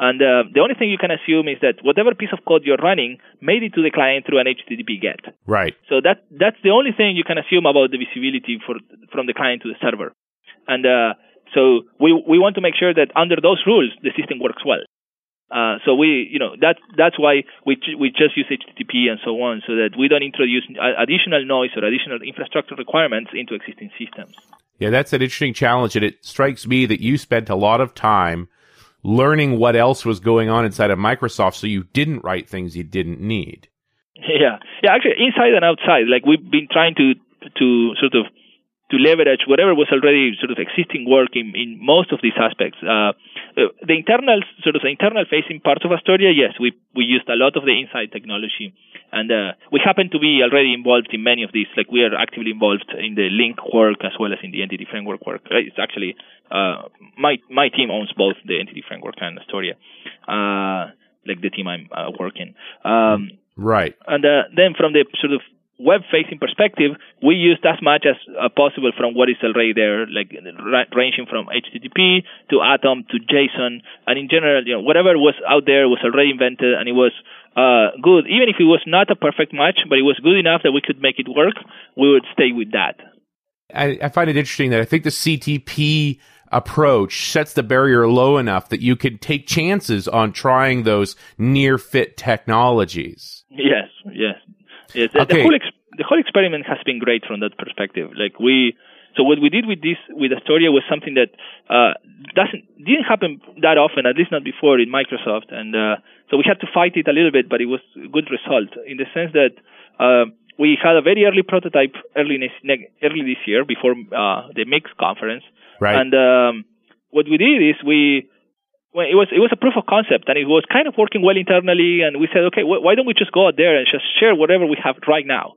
And uh, the only thing you can assume is that whatever piece of code you're running made it to the client through an HTTP GET. Right. So that that's the only thing you can assume about the visibility for from the client to the server. And uh, so we we want to make sure that under those rules the system works well. Uh, so we, you know, that's that's why we we just use HTTP and so on, so that we don't introduce additional noise or additional infrastructure requirements into existing systems. Yeah, that's an interesting challenge, and it strikes me that you spent a lot of time learning what else was going on inside of Microsoft, so you didn't write things you didn't need. Yeah, yeah. Actually, inside and outside, like we've been trying to to sort of to leverage whatever was already sort of existing work in, in most of these aspects. Uh, uh, the internal sort of the internal facing parts of Astoria, yes, we we used a lot of the inside technology, and uh, we happen to be already involved in many of these. Like we are actively involved in the LINQ work as well as in the entity framework work. It's actually uh, my my team owns both the entity framework and Astoria, uh, like the team I'm uh, working. Um, right. And then from the sort of web facing perspective, we used as much as uh, possible from what is already there, like ranging from HTTP to Atom to JSON, and in general, you know, whatever was out there was already invented, and it was uh, good. Even if it was not a perfect match, but it was good enough that we could make it work, we would stay with that. I, I find it interesting that I think the CTP approach sets the barrier low enough that you can take chances on trying those near fit technologies. Yes, yes, Yes, the, okay. the whole ex- the whole experiment has been great from that perspective. Like we, so what we did with this with Astoria was something that uh, doesn't didn't happen that often, at least not before in Microsoft, and uh, so we had to fight it a little bit, but it was a good result in the sense that. Uh, we had a very early prototype early early this year before uh, the Mix conference, right. and um, what we did is we well, it was it was a proof of concept and it was kind of working well internally and we said okay wh- why don't we just go out there and just share whatever we have right now?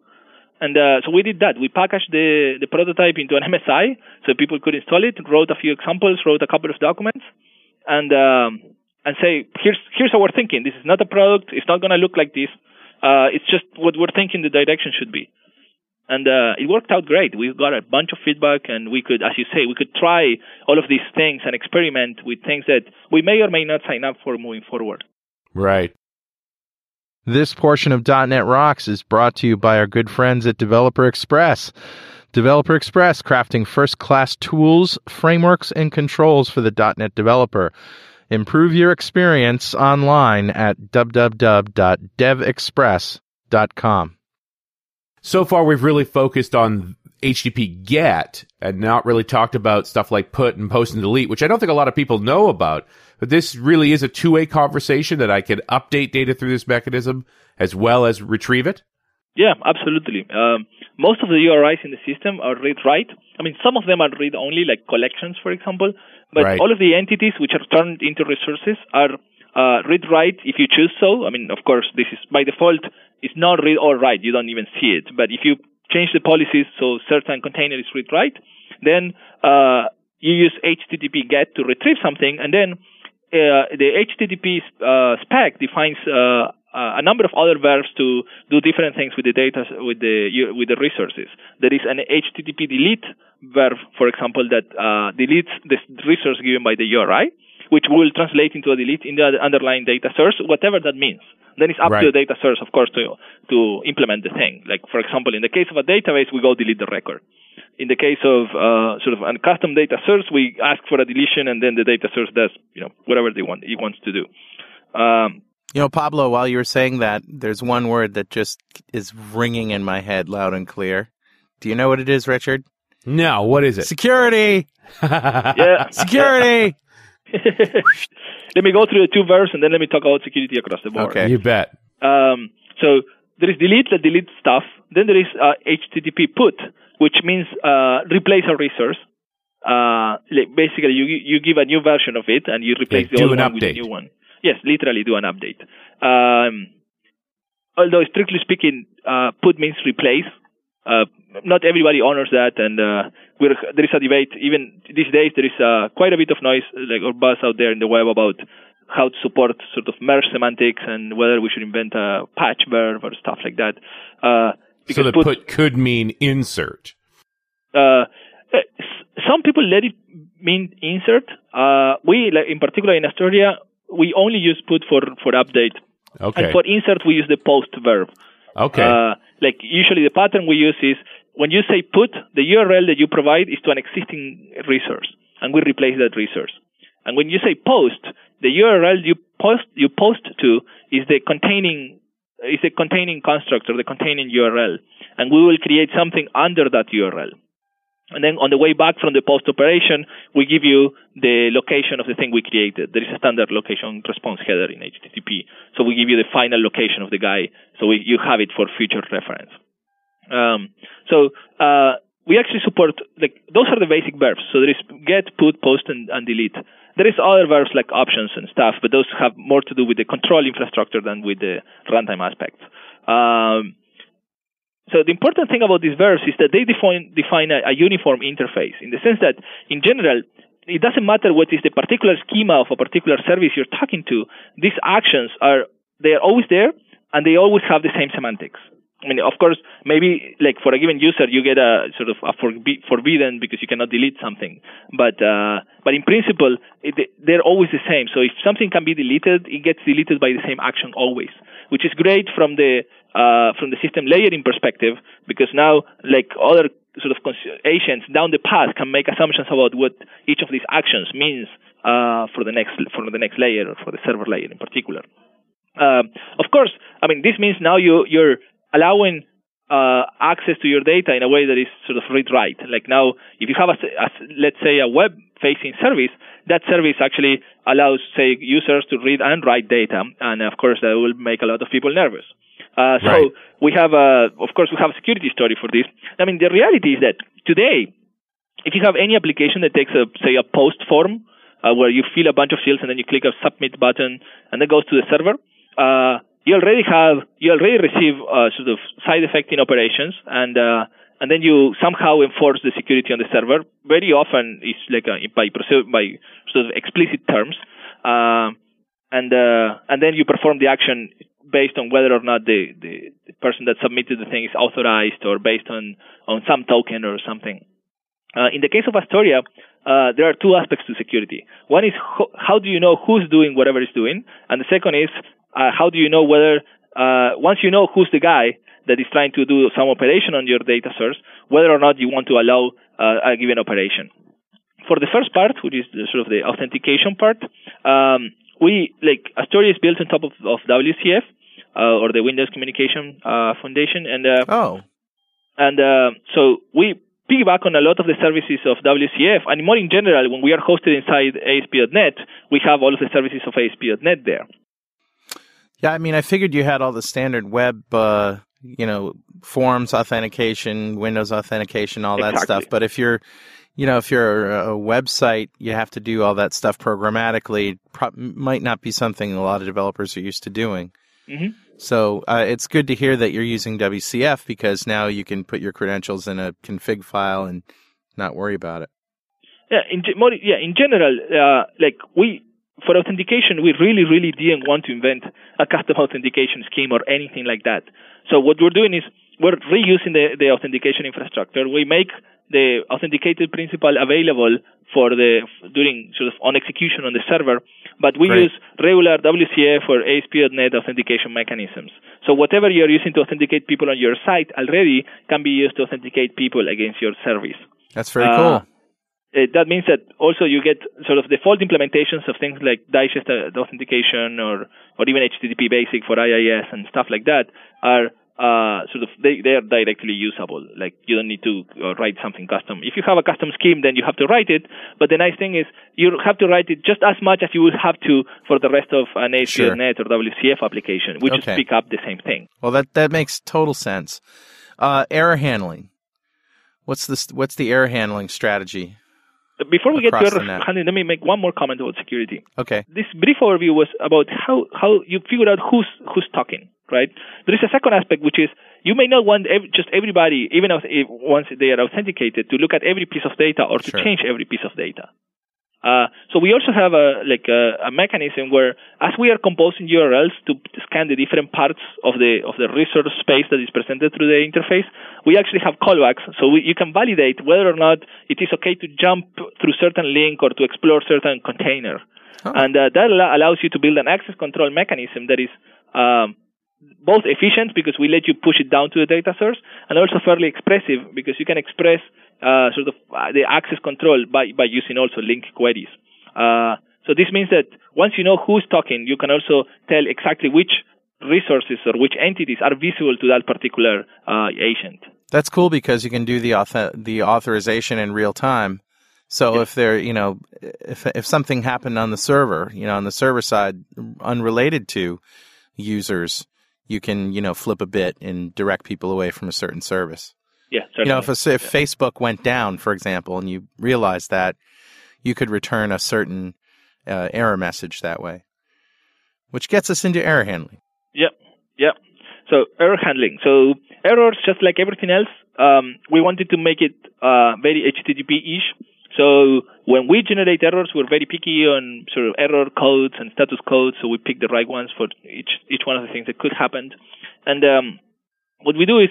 And uh, so we did that. We packaged the the prototype into an msi so people could install it wrote a few examples wrote a couple of documents and um, and say here's here's our thinking. This is not a product. It's not going to look like this. Uh, it's just what we're thinking the direction should be and uh, it worked out great. We got a bunch of feedback, and we could, as you say, we could try all of these things and experiment with things that we may or may not sign up for moving forward. Right. This portion of .NET Rocks is brought to you by our good friends at Developer Express. Developer Express, crafting first-class tools, frameworks, and controls for the .NET developer. Improve your experience online at www.devexpress.com so far we've really focused on HTTP GET and not really talked about stuff like put and post and delete, which I don't think a lot of people know about. But this really is a two-way conversation that I can update data through this mechanism as well as retrieve it. Yeah, absolutely. Um, most of the URIs in the system are read-write. I mean, some of them are read-only, like collections, for example. But right. all of the entities which are turned into resources are uh, read-write if you choose so. I mean, of course, this is by default it's not read or write. You don't even see it. But if you change the policies so certain container is read write, then uh, you use HTTP GET to retrieve something, and then uh, the HTTP uh, spec defines uh, uh, a number of other verbs to do different things with the data with the with the resources. There is an HTTP delete verb, for example, that deletes the resource given by the URI, which will translate into a delete in the underlying data source, whatever that means. Then it's up right. to the data source, of course, to to implement the thing. Like for example, in the case of a database, we go delete the record. In the case of uh, sort of a custom data source, we ask for a deletion, and then the data source does you know whatever they want he wants to do. Um, you know, Pablo, while you were saying that, there's one word that just is ringing in my head loud and clear. Do you know what it is, Richard? No, what is it? Security. yeah, security. let me go through the two verbs and then let me talk about security across the board. Okay, you bet. Um, so there is delete that deletes stuff. Then there is uh, HTTP put, which means uh, replace a resource. Uh, basically, you you give a new version of it and you replace like the old one update. with a new one. Yes, literally do an update. Um, although strictly speaking, uh, put means replace. Uh, not everybody honors that, and uh, there is a debate. Even these days, there is uh, quite a bit of noise, like or buzz out there in the web about how to support sort of merge semantics and whether we should invent a patch verb or stuff like that. Uh, so the put, put, could mean insert. Uh, some people let it mean insert. Uh, we, like, in particular in Astoria, we only use put for for update. Okay. And for insert, we use the post verb. Okay. Uh, like usually the pattern we use is when you say put, the URL that you provide is to an existing resource, and we replace that resource. And when you say post, the URL you post you post to is the containing is the containing construct or the containing URL, and we will create something under that URL. And then on the way back from the post operation, we give you the location of the thing we created. There is a standard location response header in HTTP. So we give you the final location of the guy, so we, you have it for future reference. Um, so uh, we actually support like those are the basic verbs. So there is get, put, post, and, and delete. There is other verbs like options and stuff, but those have more to do with the control infrastructure than with the runtime aspects. Um, so the important thing about these verbs is that they define define a, a uniform interface in the sense that in general it doesn't matter what is the particular schema of a particular service you're talking to. These actions are they are always there and they always have the same semantics. I mean, of course, maybe like for a given user, you get a sort of a forbidden because you cannot delete something. But uh, but in principle, it, they're always the same. So if something can be deleted, it gets deleted by the same action always, which is great from the uh, from the system layering perspective because now like other sort of agents down the path can make assumptions about what each of these actions means uh, for the next for the next layer or for the server layer in particular. Uh, of course, I mean this means now you you're allowing uh, access to your data in a way that is sort of read-write. Like now, if you have a, a let's say a web-facing service, that service actually allows, say, users to read and write data, and of course that will make a lot of people nervous. Uh, so right. we have a, of course, we have a security story for this. I mean, the reality is that today, if you have any application that takes a, say, a post form, uh, where you fill a bunch of fields and then you click a submit button and then goes to the server, uh, you already have you already receive uh, sort of side effecting operations and uh, and then you somehow enforce the security on the server. Very often it's like a, by by sort of explicit terms, uh, and uh, and then you perform the action based on whether or not the, the, the, person that submitted the thing is authorized or based on on some token or something. Uh, in the case of Astoria, uh, there are two aspects to security. One is ho- how do you know who's doing whatever is doing, and the second is uh, how do you know whether uh, once you know who's the guy that is trying to do some operation on your data source, whether or not you want to allow uh, a given operation. For the first part, which is the, sort of the authentication part, um, we like Astoria is built on top of, of WCF uh, or the Windows Communication uh, Foundation, and uh, oh, and so we piggyback on a lot of the services of WCF, and more in general, when we are hosted inside ASP.NET, we have all of the services of ASP.NET there. Yeah, I mean, I figured you had all the standard web, uh, you know, forms authentication, Windows authentication, all that stuff. But if you're, you know, if you're a website, you have to do all that stuff programmatically. Pro- might not be something a lot of developers are used to doing. Mm-hmm. So uh, it's good to hear that you're using WCF because now you can put your credentials in a config file and not worry about it. Yeah, in more, yeah, in general, uh, like we for authentication, we really, really didn't want to invent a custom authentication scheme or anything like that. So what we're doing is we're reusing the, the authentication infrastructure. We make the authenticated principal available for the during sort of on execution on the server, but we Great. use regular WCF or ASP.NET authentication mechanisms. So whatever you're using to authenticate people on your site already can be used to authenticate people against your service. That's very Uh, cool. Uh, that means that also you get sort of default implementations of things like digest uh, authentication or or even HTTP basic for IIS and stuff like that are uh, sort of they they are directly usable. Like you don't need to uh, write something custom. If you have a custom scheme, then you have to write it. But the nice thing is you have to write it just as much as you would have to for the rest of an ASP.NET or WCF application. Just Okay. pick up the same thing. Well, that that makes total sense. Uh, error handling. What's this? What's the error handling strategy? Before we get to error let me make one more comment about security. Okay. This brief overview was about how, how you figure out who's who's talking, right? There is a second aspect which is you may not want ev- just everybody, even if, if once they are authenticated, to look at every piece of data or to Sure. change every piece of data. Uh, so we also have a like a, a mechanism where, as we are composing URLs to scan the different parts of the of the resource space that is presented through the interface, we actually have callbacks. So we, you can validate whether or not it is okay to jump through certain link or to explore certain container, and uh, that allows you to build an access control mechanism that is um, both efficient because we let you push it down to the data source, and also fairly expressive because you can express uh, sort of uh, the access control by, by using also LINQ queries. Uh, so this means that once you know who's talking, you can also tell exactly which resources or which entities are visible to that particular uh, agent. That's cool because you can do the auth- the authorization in real time. So if there, you know, if if something happened on the server, you know, on the server side, unrelated to users, you can, you know, flip a bit and direct people away from a certain service. Yeah, You know, if, a, if Facebook went down, for example, and you realize that, you could return a certain uh, error message that way, which gets us into error handling. Yep, yep. So error handling. So errors, just like everything else, um, we wanted to make it uh, very HTTP-ish. So when we generate errors, we're very picky on sort of error codes and status codes. So we pick the right ones for each each one of the things that could happen. And um, what we do is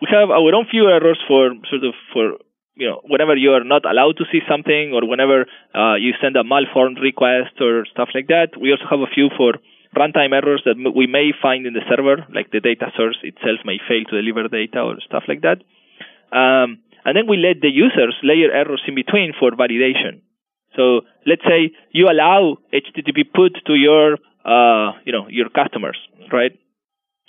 we have our own few errors for sort of for you know whenever you are not allowed to see something or whenever uh, you send a malformed request or stuff like that. We also have a few for runtime errors that we may find in the server, like the data source itself may fail to deliver data or stuff like that. Um, and then we let the users layer errors in between for validation. So let's say you allow HTTP put to your, uh, you know, your customers, right?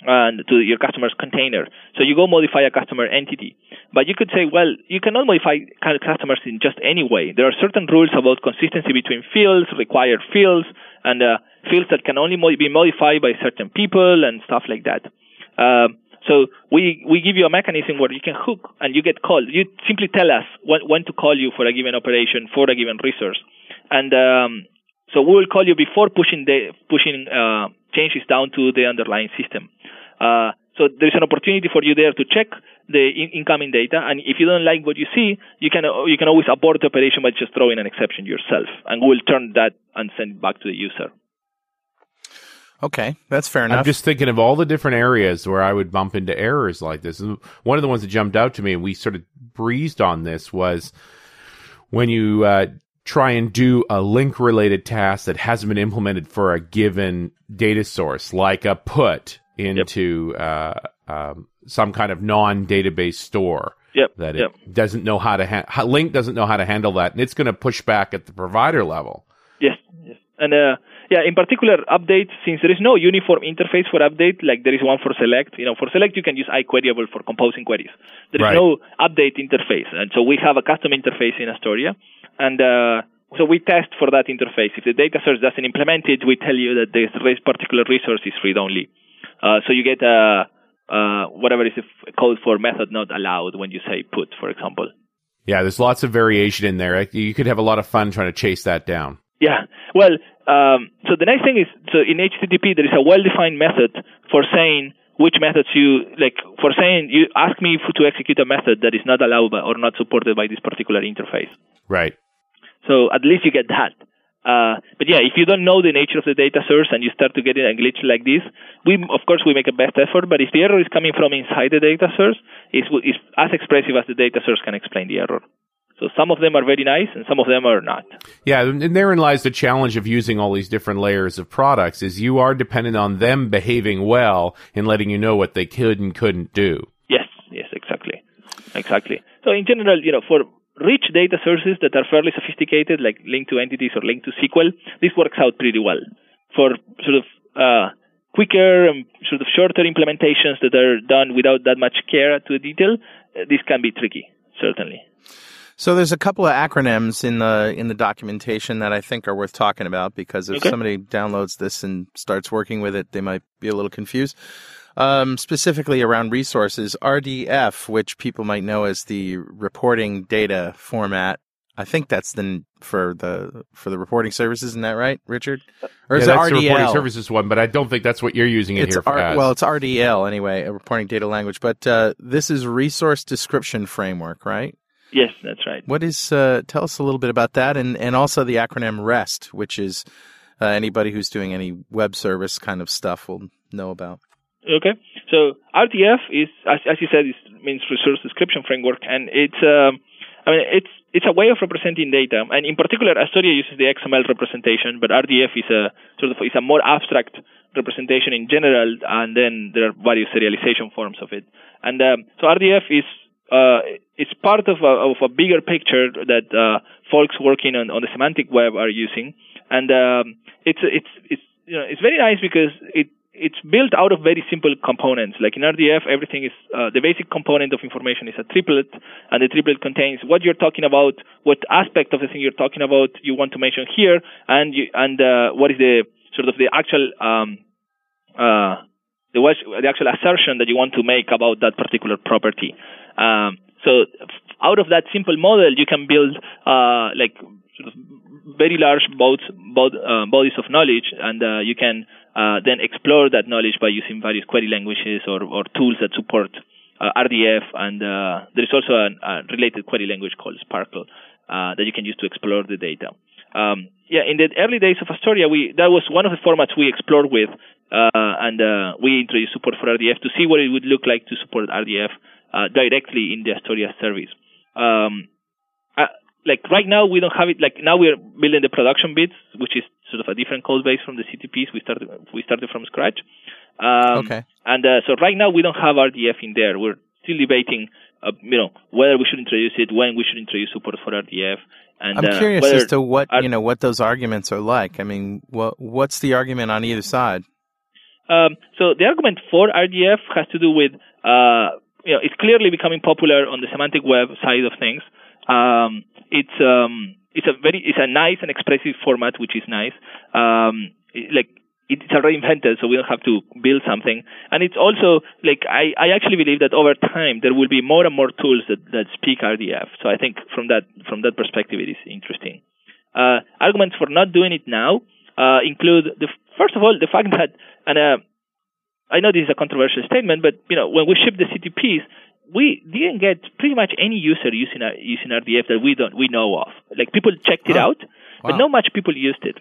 And to your customer's container. So you go modify a customer entity. But you could say, well, you cannot modify customers in just any way. There are certain rules about consistency between fields, required fields, and uh, fields that can only mo- be modified by certain people and stuff like that. Um, so we we give you a mechanism where you can hook and you get called. You simply tell us when, when to call you for a given operation for a given resource, and um, so we will call you before pushing the pushing uh, changes down to the underlying system. Uh, so there is an opportunity for you there to check the in- incoming data, and if you don't like what you see, you can you can always abort the operation by just throwing an exception yourself, and we'll turn that and send it back to the user. Okay, that's fair enough. I'm just thinking of all the different areas where I would bump into errors like this. And one of the ones that jumped out to me, and we sort of breezed on this, was when you uh, try and do a LINQ related task that hasn't been implemented for a given data source, like a put into uh, um, some kind of non database store. Yep. That it yep. doesn't know how to ha- LINQ doesn't know how to handle that, and it's going to push back at the provider level. Yes, yes. And uh, yeah, in particular, update, since there is no uniform interface for update, like there is one for select, you know, for select you can use IQueryable for composing queries. There is Right. no update interface. And so we have a custom interface in Astoria. And uh, so we test for that interface. If the data source doesn't implement it, we tell you that this particular resource is read only. Uh, so you get uh, uh, whatever is the code for method not allowed when you say put, for example. Yeah, there's lots of variation in there. You could have a lot of fun trying to chase that down. Yeah. Well, um, so the nice thing is, so in HTTP there is a well-defined method for saying which methods you like. For saying you ask me to execute a method that is not allowed by, or not supported by this particular interface. Right. So at least you get that. Uh, but yeah, if you don't know the nature of the data source and you start to get a glitch like this, we of course we make a best effort. But if the error is coming from inside the data source, it's, it's as expressive as the data source can explain the error. So some of them are very nice and some of them are not. Yeah, and therein lies the challenge of using all these different layers of products is you are dependent on them behaving well and letting you know what they could and couldn't do. Yes, yes, exactly. Exactly. So in general, you know, for rich data sources that are fairly sophisticated, like LINQ to entities or LINQ to SQL, this works out pretty well. For sort of uh, quicker and sort of shorter implementations that are done without that much care to detail, uh, this can be tricky, certainly. So there's a couple of acronyms in the in the documentation that I think are worth talking about because if Okay. somebody downloads this and starts working with it, they might be a little confused. Um, specifically around resources, RDF, which people might know as the reporting data format, I think that's the for the for the reporting services. Isn't that right, Richard? Or is yeah, it that's the reporting services one, but I don't think that's what you're using it It's here for. R- as. well, it's RDL anyway, a reporting data language. But uh, this is resource description framework, right? Yes, that's right. What is? Uh, tell us a little bit about that, and and also the acronym REST, which is uh, anybody who's doing any web service kind of stuff will know about. Okay. So RDF is, as, as you said, it means Resource Description Framework, and it's, um, I mean, it's it's a way of representing data, and in particular, Astoria uses the XML representation, but RDF is a sort of is a more abstract representation in general, and then there are various serialization forms of it. And um, so RDF is uh, it's part of a, of a bigger picture that uh, folks working on, on the semantic web are using, and um, it's it's it's you know it's very nice because it it's built out of very simple components. Like in RDF, everything is uh, the basic component of information is a triplet, and the triplet contains what you're talking about, what aspect of the thing you're talking about you want to mention here, and you, and uh, what is the sort of the actual um, uh, the, the actual assertion that you want to make about that particular property. Um, so out of that simple model, you can build uh, like sort of very large both, uh, bodies of knowledge, and uh, you can uh, then explore that knowledge by using various query languages or, or tools that support uh, RDF. And uh, there is also a, a, related query language called SPARQL that you can use to explore the data. Um, yeah, in the early days of Astoria, we that was one of the formats we explored with, and we introduced support for RDF to see what it would look like to support RDF directly in the Astoria service. Um, like right now we don't have it like now we're building the production bits which is sort of a different code base from the ctps we started we started from scratch. Um, okay. and uh, so right now we don't have rdf in there. We're still debating uh, you know whether we should introduce it when we should introduce support for rdf and i'm uh, curious as to what R- you know what those arguments are like. I mean what what's the argument on either side? Um, so the argument for rdf has to do with uh, you know it's clearly becoming popular on the semantic web side of things um, it's um, it's a very it's a nice and expressive format, which is nice. Um, it, like it's already invented, so we don't have to build something. And it's also like I, I actually believe that over time there will be more and more tools that, that speak RDF. So I think from that from that perspective it is interesting. Uh, arguments for not doing it now uh, include the first of all the fact that and uh, I know this is a controversial statement, but you know when we ship the CTPs, we didn't get pretty much any user using using RDF that we don't we know of. Like people checked it Oh, out, but not much people used it.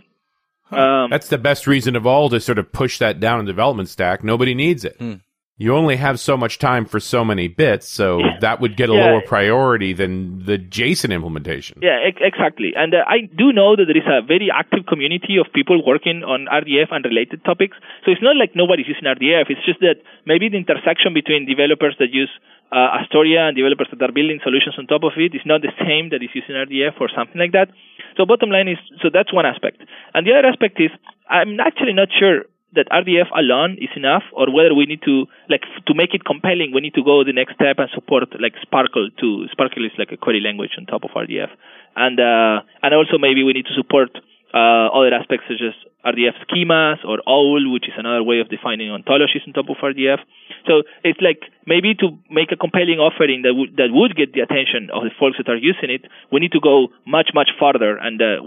Um, That's the best reason of all to sort of push that down in development stack. Nobody needs it. Hmm. You only have so much time for so many bits, so Yeah. that would get a Yeah. lower priority than the JSON implementation. yeah, ex- exactly. And uh, I do know that there is a very active community of people working on RDF and related topics. So it's not like nobody's using RDF. It's just that maybe the intersection between developers that use uh, Astoria and developers that are building solutions on top of it is not the same that is using RDF or something like that. So bottom line is, so that's one aspect. And the other aspect is, I'm actually not sure that RDF alone is enough, or whether we need to like to make it compelling, we need to go the next step and support like SPARQL too. SPARQL is like a query language on top of RDF, and uh, and also maybe we need to support uh, other aspects such as RDF schemas or OWL, which is another way of defining ontologies on top of RDF. So it's like maybe to make a compelling offering that would that would get the attention of the folks that are using it, we need to go much much farther and. Uh,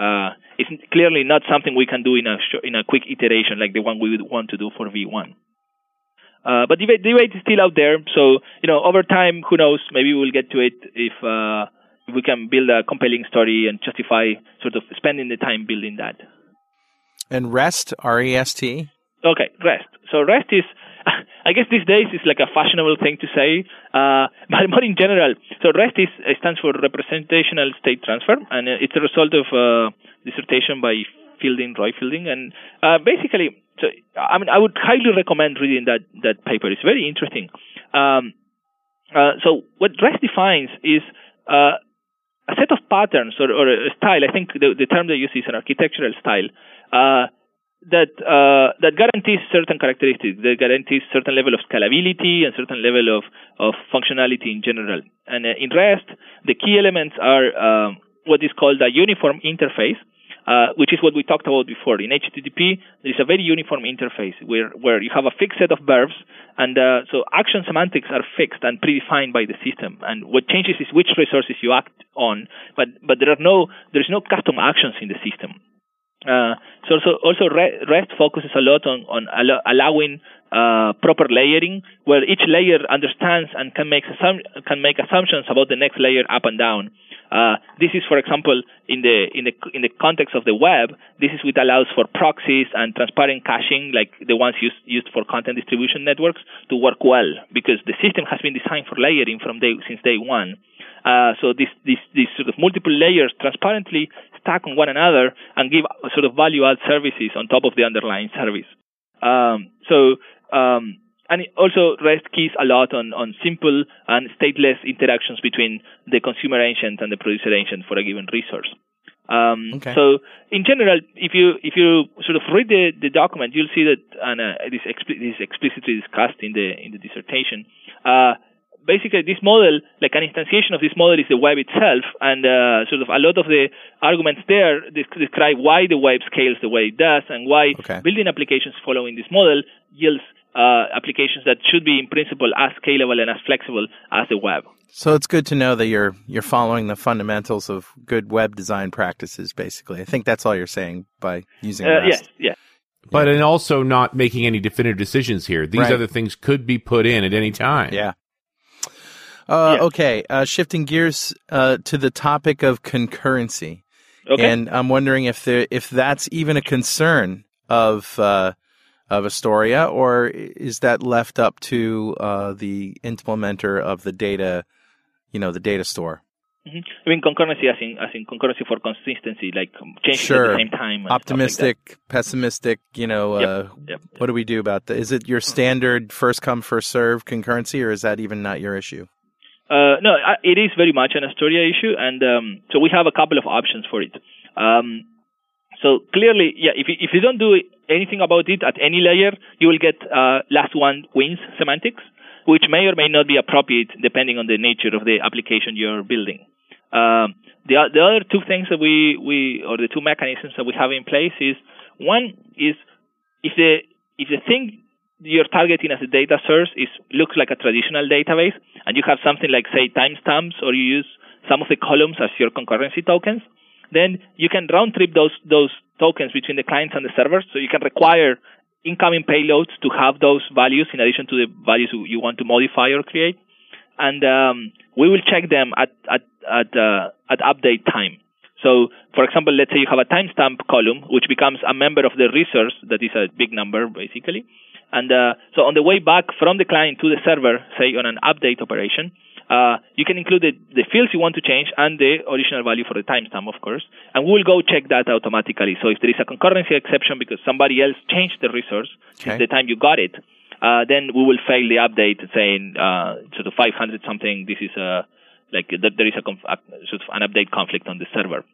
uh, it's clearly not something we can do in a sh- in a quick iteration like the one we would want to do for V1. Uh, but debate, debate is still out there, so you know over time, who knows? Maybe we'll get to it if uh, if we can build a compelling story and justify sort of spending the time building that. and rest r-e-s-t Okay, REST. So REST is, I guess these days it's like a fashionable thing to say, uh, but more in general. So REST is it stands for Representational State Transfer, and uh, it's a result of uh, dissertation by Fielding, Roy Fielding, and uh, basically, so I mean, I would highly recommend reading that that paper. It's very interesting. Um, uh, so what REST defines is uh, a set of patterns or, or a style. I think the, the term they use is an architectural style. That uh, that guarantees certain characteristics. That guarantees certain level of scalability and certain level of of functionality in general. And uh, in REST, the key elements are um, what is called a uniform interface. uh, which is what we talked about before. In HTTP, there is a very uniform interface where, where you have a fixed set of verbs, and uh, so action semantics are fixed and predefined by the system. And what changes is which resources you act on, but but there are no there is no custom actions in the system. Uh, so also, also REST focuses a lot on, on allo- allowing uh, proper layering, where each layer understands and can make assum- can make assumptions about the next layer up and down. Uh, this is, for example, in the in the in the context of the web, this is what allows for proxies and transparent caching, like the ones used used for content distribution networks, to work well because the system has been designed for layering from day since day one. Uh, so this this these sort of multiple layers transparently stack on one another and give sort of value add services on top of the underlying service. Um, so um, and also REST keys a lot on, on simple and stateless interactions between the consumer agent and the producer agent for a given resource. Um, okay. So in general, if you if you sort of read the, the document, you'll see that and uh, this, expli- this is explicitly discussed in the in the dissertation. Uh, basically, this model, like an instantiation of this model, is the web itself, and uh, sort of a lot of the arguments there describe why the web scales the way it does, and why okay. building applications following this model yields uh, applications that should be in principle as scalable and as flexible as the web. So it's good to know that you're you're following the fundamentals of good web design practices. Basically, I think that's all you're saying by using uh, Yes, yes. But and also not making any definitive decisions here. These right. other things could be put in at any time. Yeah. Uh, yeah. Okay, uh, shifting gears uh, to the topic of concurrency, okay. and I'm wondering if there if that's even a concern of uh, of Astoria, or is that left up to uh, the implementer of the data, you know, the data store? Mm-hmm. I mean concurrency as in as in concurrency for consistency, like changing sure. at the same time. Optimistic, like pessimistic. You know, yep. Uh, yep. Yep. what do we do about that? Is it your standard first come first serve concurrency, or is that even not your issue? Uh, no, it is very much an Astoria issue, and um, so we have a couple of options for it. Um, so clearly, yeah, if you, if you don't do anything about it at any layer, you will get uh, last one wins semantics, which may or may not be appropriate depending on the nature of the application you're building. Um, the, the other two things that we, we or the two mechanisms that we have in place is one is if the if the thing you're targeting as a data source is looks like a traditional database and you have something like say timestamps or you use some of the columns as your concurrency tokens, then you can round trip those those tokens between the clients and the servers. So you can require incoming payloads to have those values in addition to the values you want to modify or create. And um, we will check them at at at uh, at update time. So, for example, let's say you have a timestamp column, which becomes a member of the resource, that is a big number, basically. And uh, so on the way back from the client to the server, say on an update operation, uh, you can include the, the, fields you want to change and the original value for the timestamp, of course. And we'll go check that automatically. So if there is a concurrency exception because somebody else changed the resource okay. since the time you got it, uh, then we will fail the update saying uh, sort of 500 something. This is a like there is a, conf- a sort of an update conflict on the server.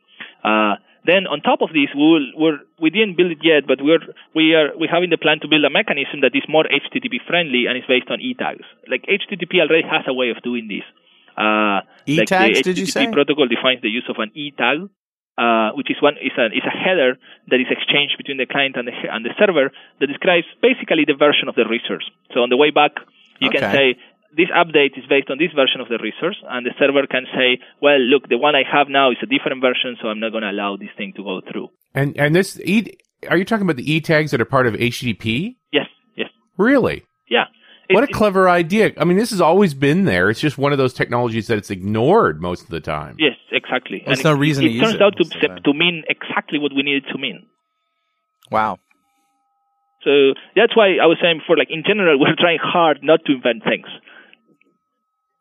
Uh, then on top of this, we will, we're, we didn't build it yet, but we're we are we having the plan to build a mechanism that is more HTTP friendly and is based on e tags. Like HTTP already has a way of doing this. Uh, e tags, like did you say? protocol defines the use of an e tag, uh, which is one is a is a header that is exchanged between the client and the and the server that describes basically the version of the resource. So on the way back, you okay. can say this update is based on this version of the resource, and the server can say, well, look, the one I have now is a different version, so I'm not going to allow this thing to go through. And and this e are you talking about the e tags that are part of HTTP? Yes, yes. Really? Yeah what a clever idea. I mean, this has always been there. It's just one of those technologies that it's ignored most of the time. Yes, exactly. There's no it, reason it, to it use turns it. out to, to mean exactly what we need it to mean. Wow. So that's why I was saying before, like in general, we're trying hard not to invent things.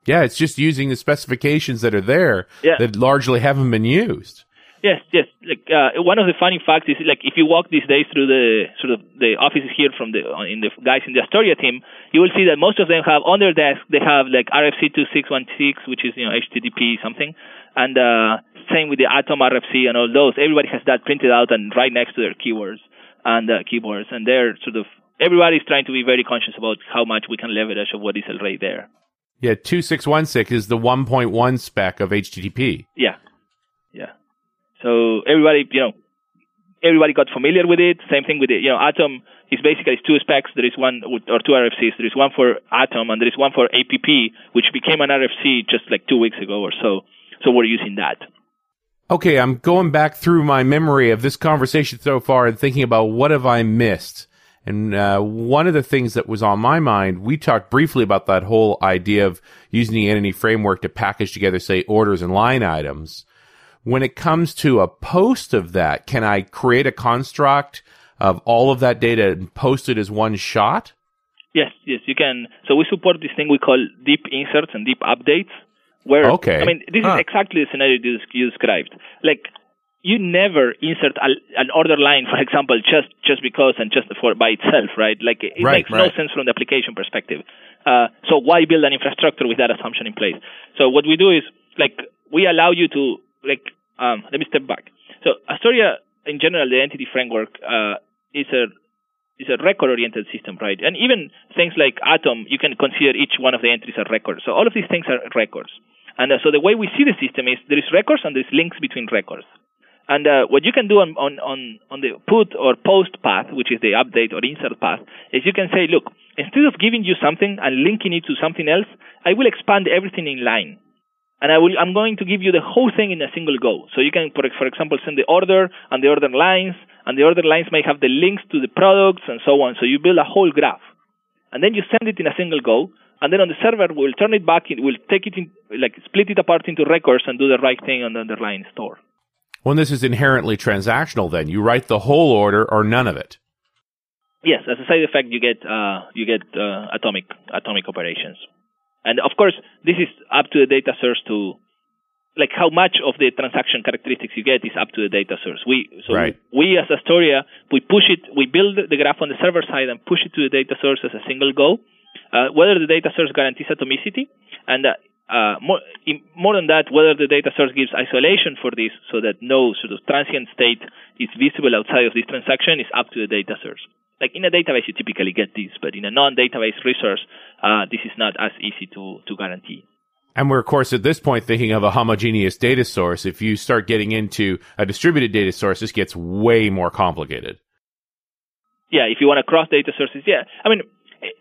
Yeah, it's just using the specifications that are there yeah. that largely haven't been used. Yes, yes. Like uh, one of the funny facts is like if you walk these days through the sort of the offices here from the in the guys in the Astoria team, you will see that most of them have on their desk they have like RFC two six one six, which is you know HTTP something, and uh, same with the Atom RFC and all those. Everybody has that printed out and right next to their keywords and uh, keyboards, and they're sort of everybody's trying to be very conscious about how much we can leverage of what is already there. Yeah, two six one six is the one point one spec of HTTP. Yeah, yeah. So everybody, you know, everybody got familiar with it. Same thing with it. You know, Atom is basically two specs. There is one or two RFCs. There is one for Atom and there is one for APP, which became an RFC just like two weeks ago or so. So we're using that. Okay, I'm going back through my memory of this conversation so far and thinking about what have I missed. And uh, one of the things that was on my mind, we talked briefly about that whole idea of using the entity framework to package together, say, orders and line items. When it comes to a post of that, can I create a construct of all of that data and post it as one shot? Yes, yes, you can. So we support this thing we call deep inserts and deep updates. Where okay. I mean, this huh. is exactly the scenario you described. Like you never insert a, an order line, for example, just just because and just for by itself, right? Like it right, makes right. no sense from the application perspective. Uh, so why build an infrastructure with that assumption in place? So what we do is like we allow you to like um, let me step back. So Astoria, in general, the entity framework uh, is a is a record-oriented system, right? And even things like Atom, you can consider each one of the entries a record. So all of these things are records. And uh, so the way we see the system is there is records and there's links between records. And uh, what you can do on, on, on, on the put or post path, which is the update or insert path, is you can say, look, instead of giving you something and linking it to something else, I will expand everything in line. And I will, I'm going to give you the whole thing in a single go. So you can, for, for example, send the order and the order lines, and the order lines may have the links to the products and so on. So you build a whole graph. And then you send it in a single go, and then on the server we'll turn it back, we'll take it in, like split it apart into records and do the right thing on the underlying store. When this is inherently transactional, then you write the whole order or none of it. Yes, as a side effect, you get uh, you get uh, atomic atomic operations, and of course, this is up to the data source to like how much of the transaction characteristics you get is up to the data source. We so right. we as Astoria we push it, we build the graph on the server side and push it to the data source as a single go. Uh, whether the data source guarantees atomicity, and uh, uh, more, in, more than that, whether the data source gives isolation for this so that no sort of transient state is visible outside of this transaction is up to the data source. Like in a database, you typically get this, but in a non-database resource, uh, this is not as easy to, to guarantee. And we're, of course, at this point thinking of a homogeneous data source. If you start getting into a distributed data source, this gets way more complicated. Yeah, if you want to cross data sources, yeah. I mean,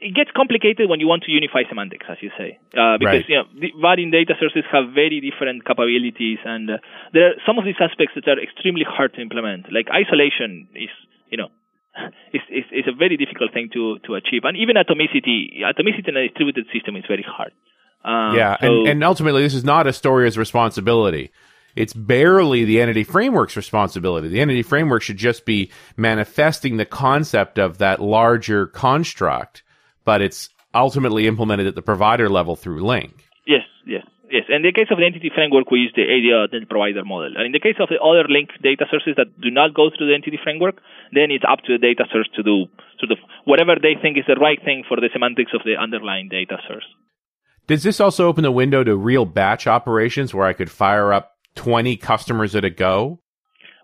it gets complicated when you want to unify semantics, as you say, uh, because right. you know varying data sources have very different capabilities, and uh, there are some of these aspects that are extremely hard to implement. Like isolation is, you know, is, is, is a very difficult thing to to achieve, and even atomicity, atomicity in a distributed system is very hard. Um, yeah, so, and, and ultimately, this is not Astoria's responsibility. It's barely the entity framework's responsibility. The entity framework should just be manifesting the concept of that larger construct but it's ultimately implemented at the provider level through LINQ. Yes, yes. Yes, in the case of the entity framework, we use the ADO the provider model. And in the case of the other LINQ data sources that do not go through the entity framework, then it's up to the data source to do sort of whatever they think is the right thing for the semantics of the underlying data source. Does this also open the window to real batch operations where I could fire up 20 customers at a go?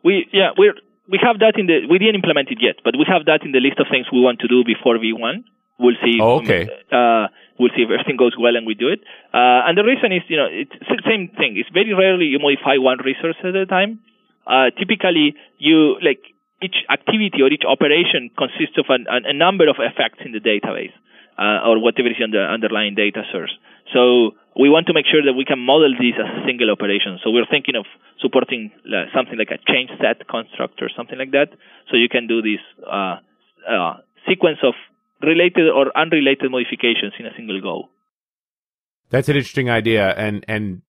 We yeah, we we have that in the we didn't implement it yet, but we have that in the list of things we want to do before V1. We'll see. Oh, okay. Uh, we'll see if everything goes well and we do it. Uh, and the reason is, you know, it's the same thing. It's very rarely you modify one resource at a time. Uh, typically, you like each activity or each operation consists of an, an, a number of effects in the database uh, or whatever is in the underlying data source. So we want to make sure that we can model these as a single operation. So we're thinking of supporting something like a change set construct or something like that. So you can do this uh, uh, sequence of related or unrelated modifications in a single go. That's an interesting idea, and and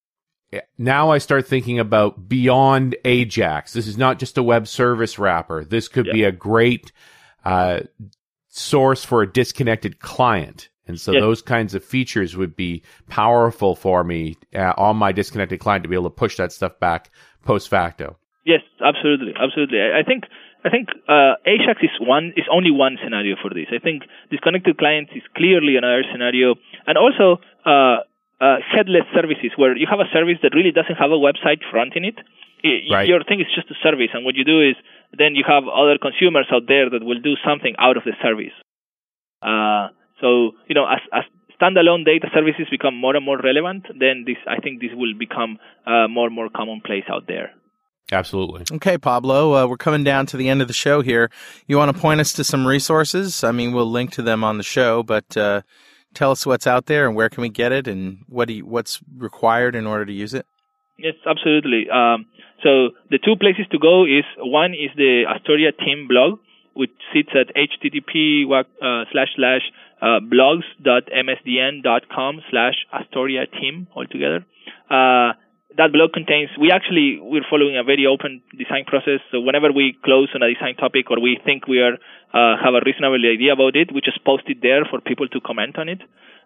now I start thinking about beyond Ajax. This is not just a web service wrapper. This could be a great uh, source for a disconnected client. And so those kinds of features would be powerful for me uh, on my disconnected client to be able to push that stuff back post facto. Yes, absolutely, absolutely. I think I think uh, Ajax is one is only one scenario for this. I think disconnected clients is clearly another scenario, and also uh, uh, headless services where you have a service that really doesn't have a website fronting it. Right. Your thing is just a service, and what you do is then you have other consumers out there that will do something out of the service. Uh, so you know, as, as standalone data services become more and more relevant, then this I think this will become uh, more and more commonplace out there. Absolutely. Okay, Pablo, uh, we're coming down to the end of the show here. You want to point us to some resources? I mean, we'll link to them on the show, but uh, tell us what's out there and where can we get it and what you, what's required in order to use it. Yes, absolutely. Um, so the two places to go is one is the Astoria team blog, which sits at http uh, slash slash uh, blogs.msdn.com slash Astoria team altogether. That blog contains we actually we're following a very open design process so whenever we close on a design topic or we think we are uh, have a reasonable idea about it we just post it there for people to comment on it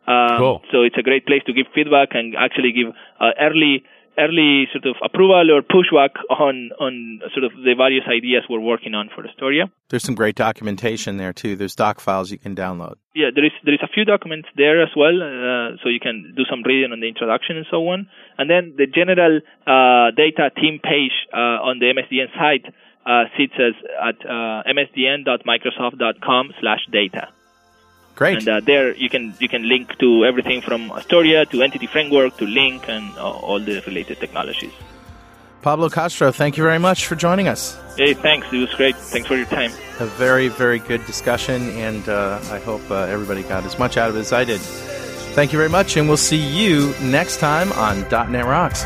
um, cool. so it's a great place to give feedback and actually give uh, early early sort of approval or pushback on on sort of the various ideas we're working on for Astoria. There's some great documentation there too. There's doc files you can download. Yeah, there is there is a few documents there as well, uh, so you can do some reading on the introduction and so on. And then the general uh, data team page uh, on the MSDN site uh, sits as at uh, msdn.microsoft.com/data. Great. And uh, there you can you can link to everything from Astoria to Entity Framework to LINQ and uh, all the related technologies. Pablo Castro, thank you very much for joining us. Hey, thanks. It was great. Thanks for your time. A very, very good discussion, and uh, I hope uh, everybody got as much out of it as I did. Thank you very much, and we'll see you next time on .NET Rocks.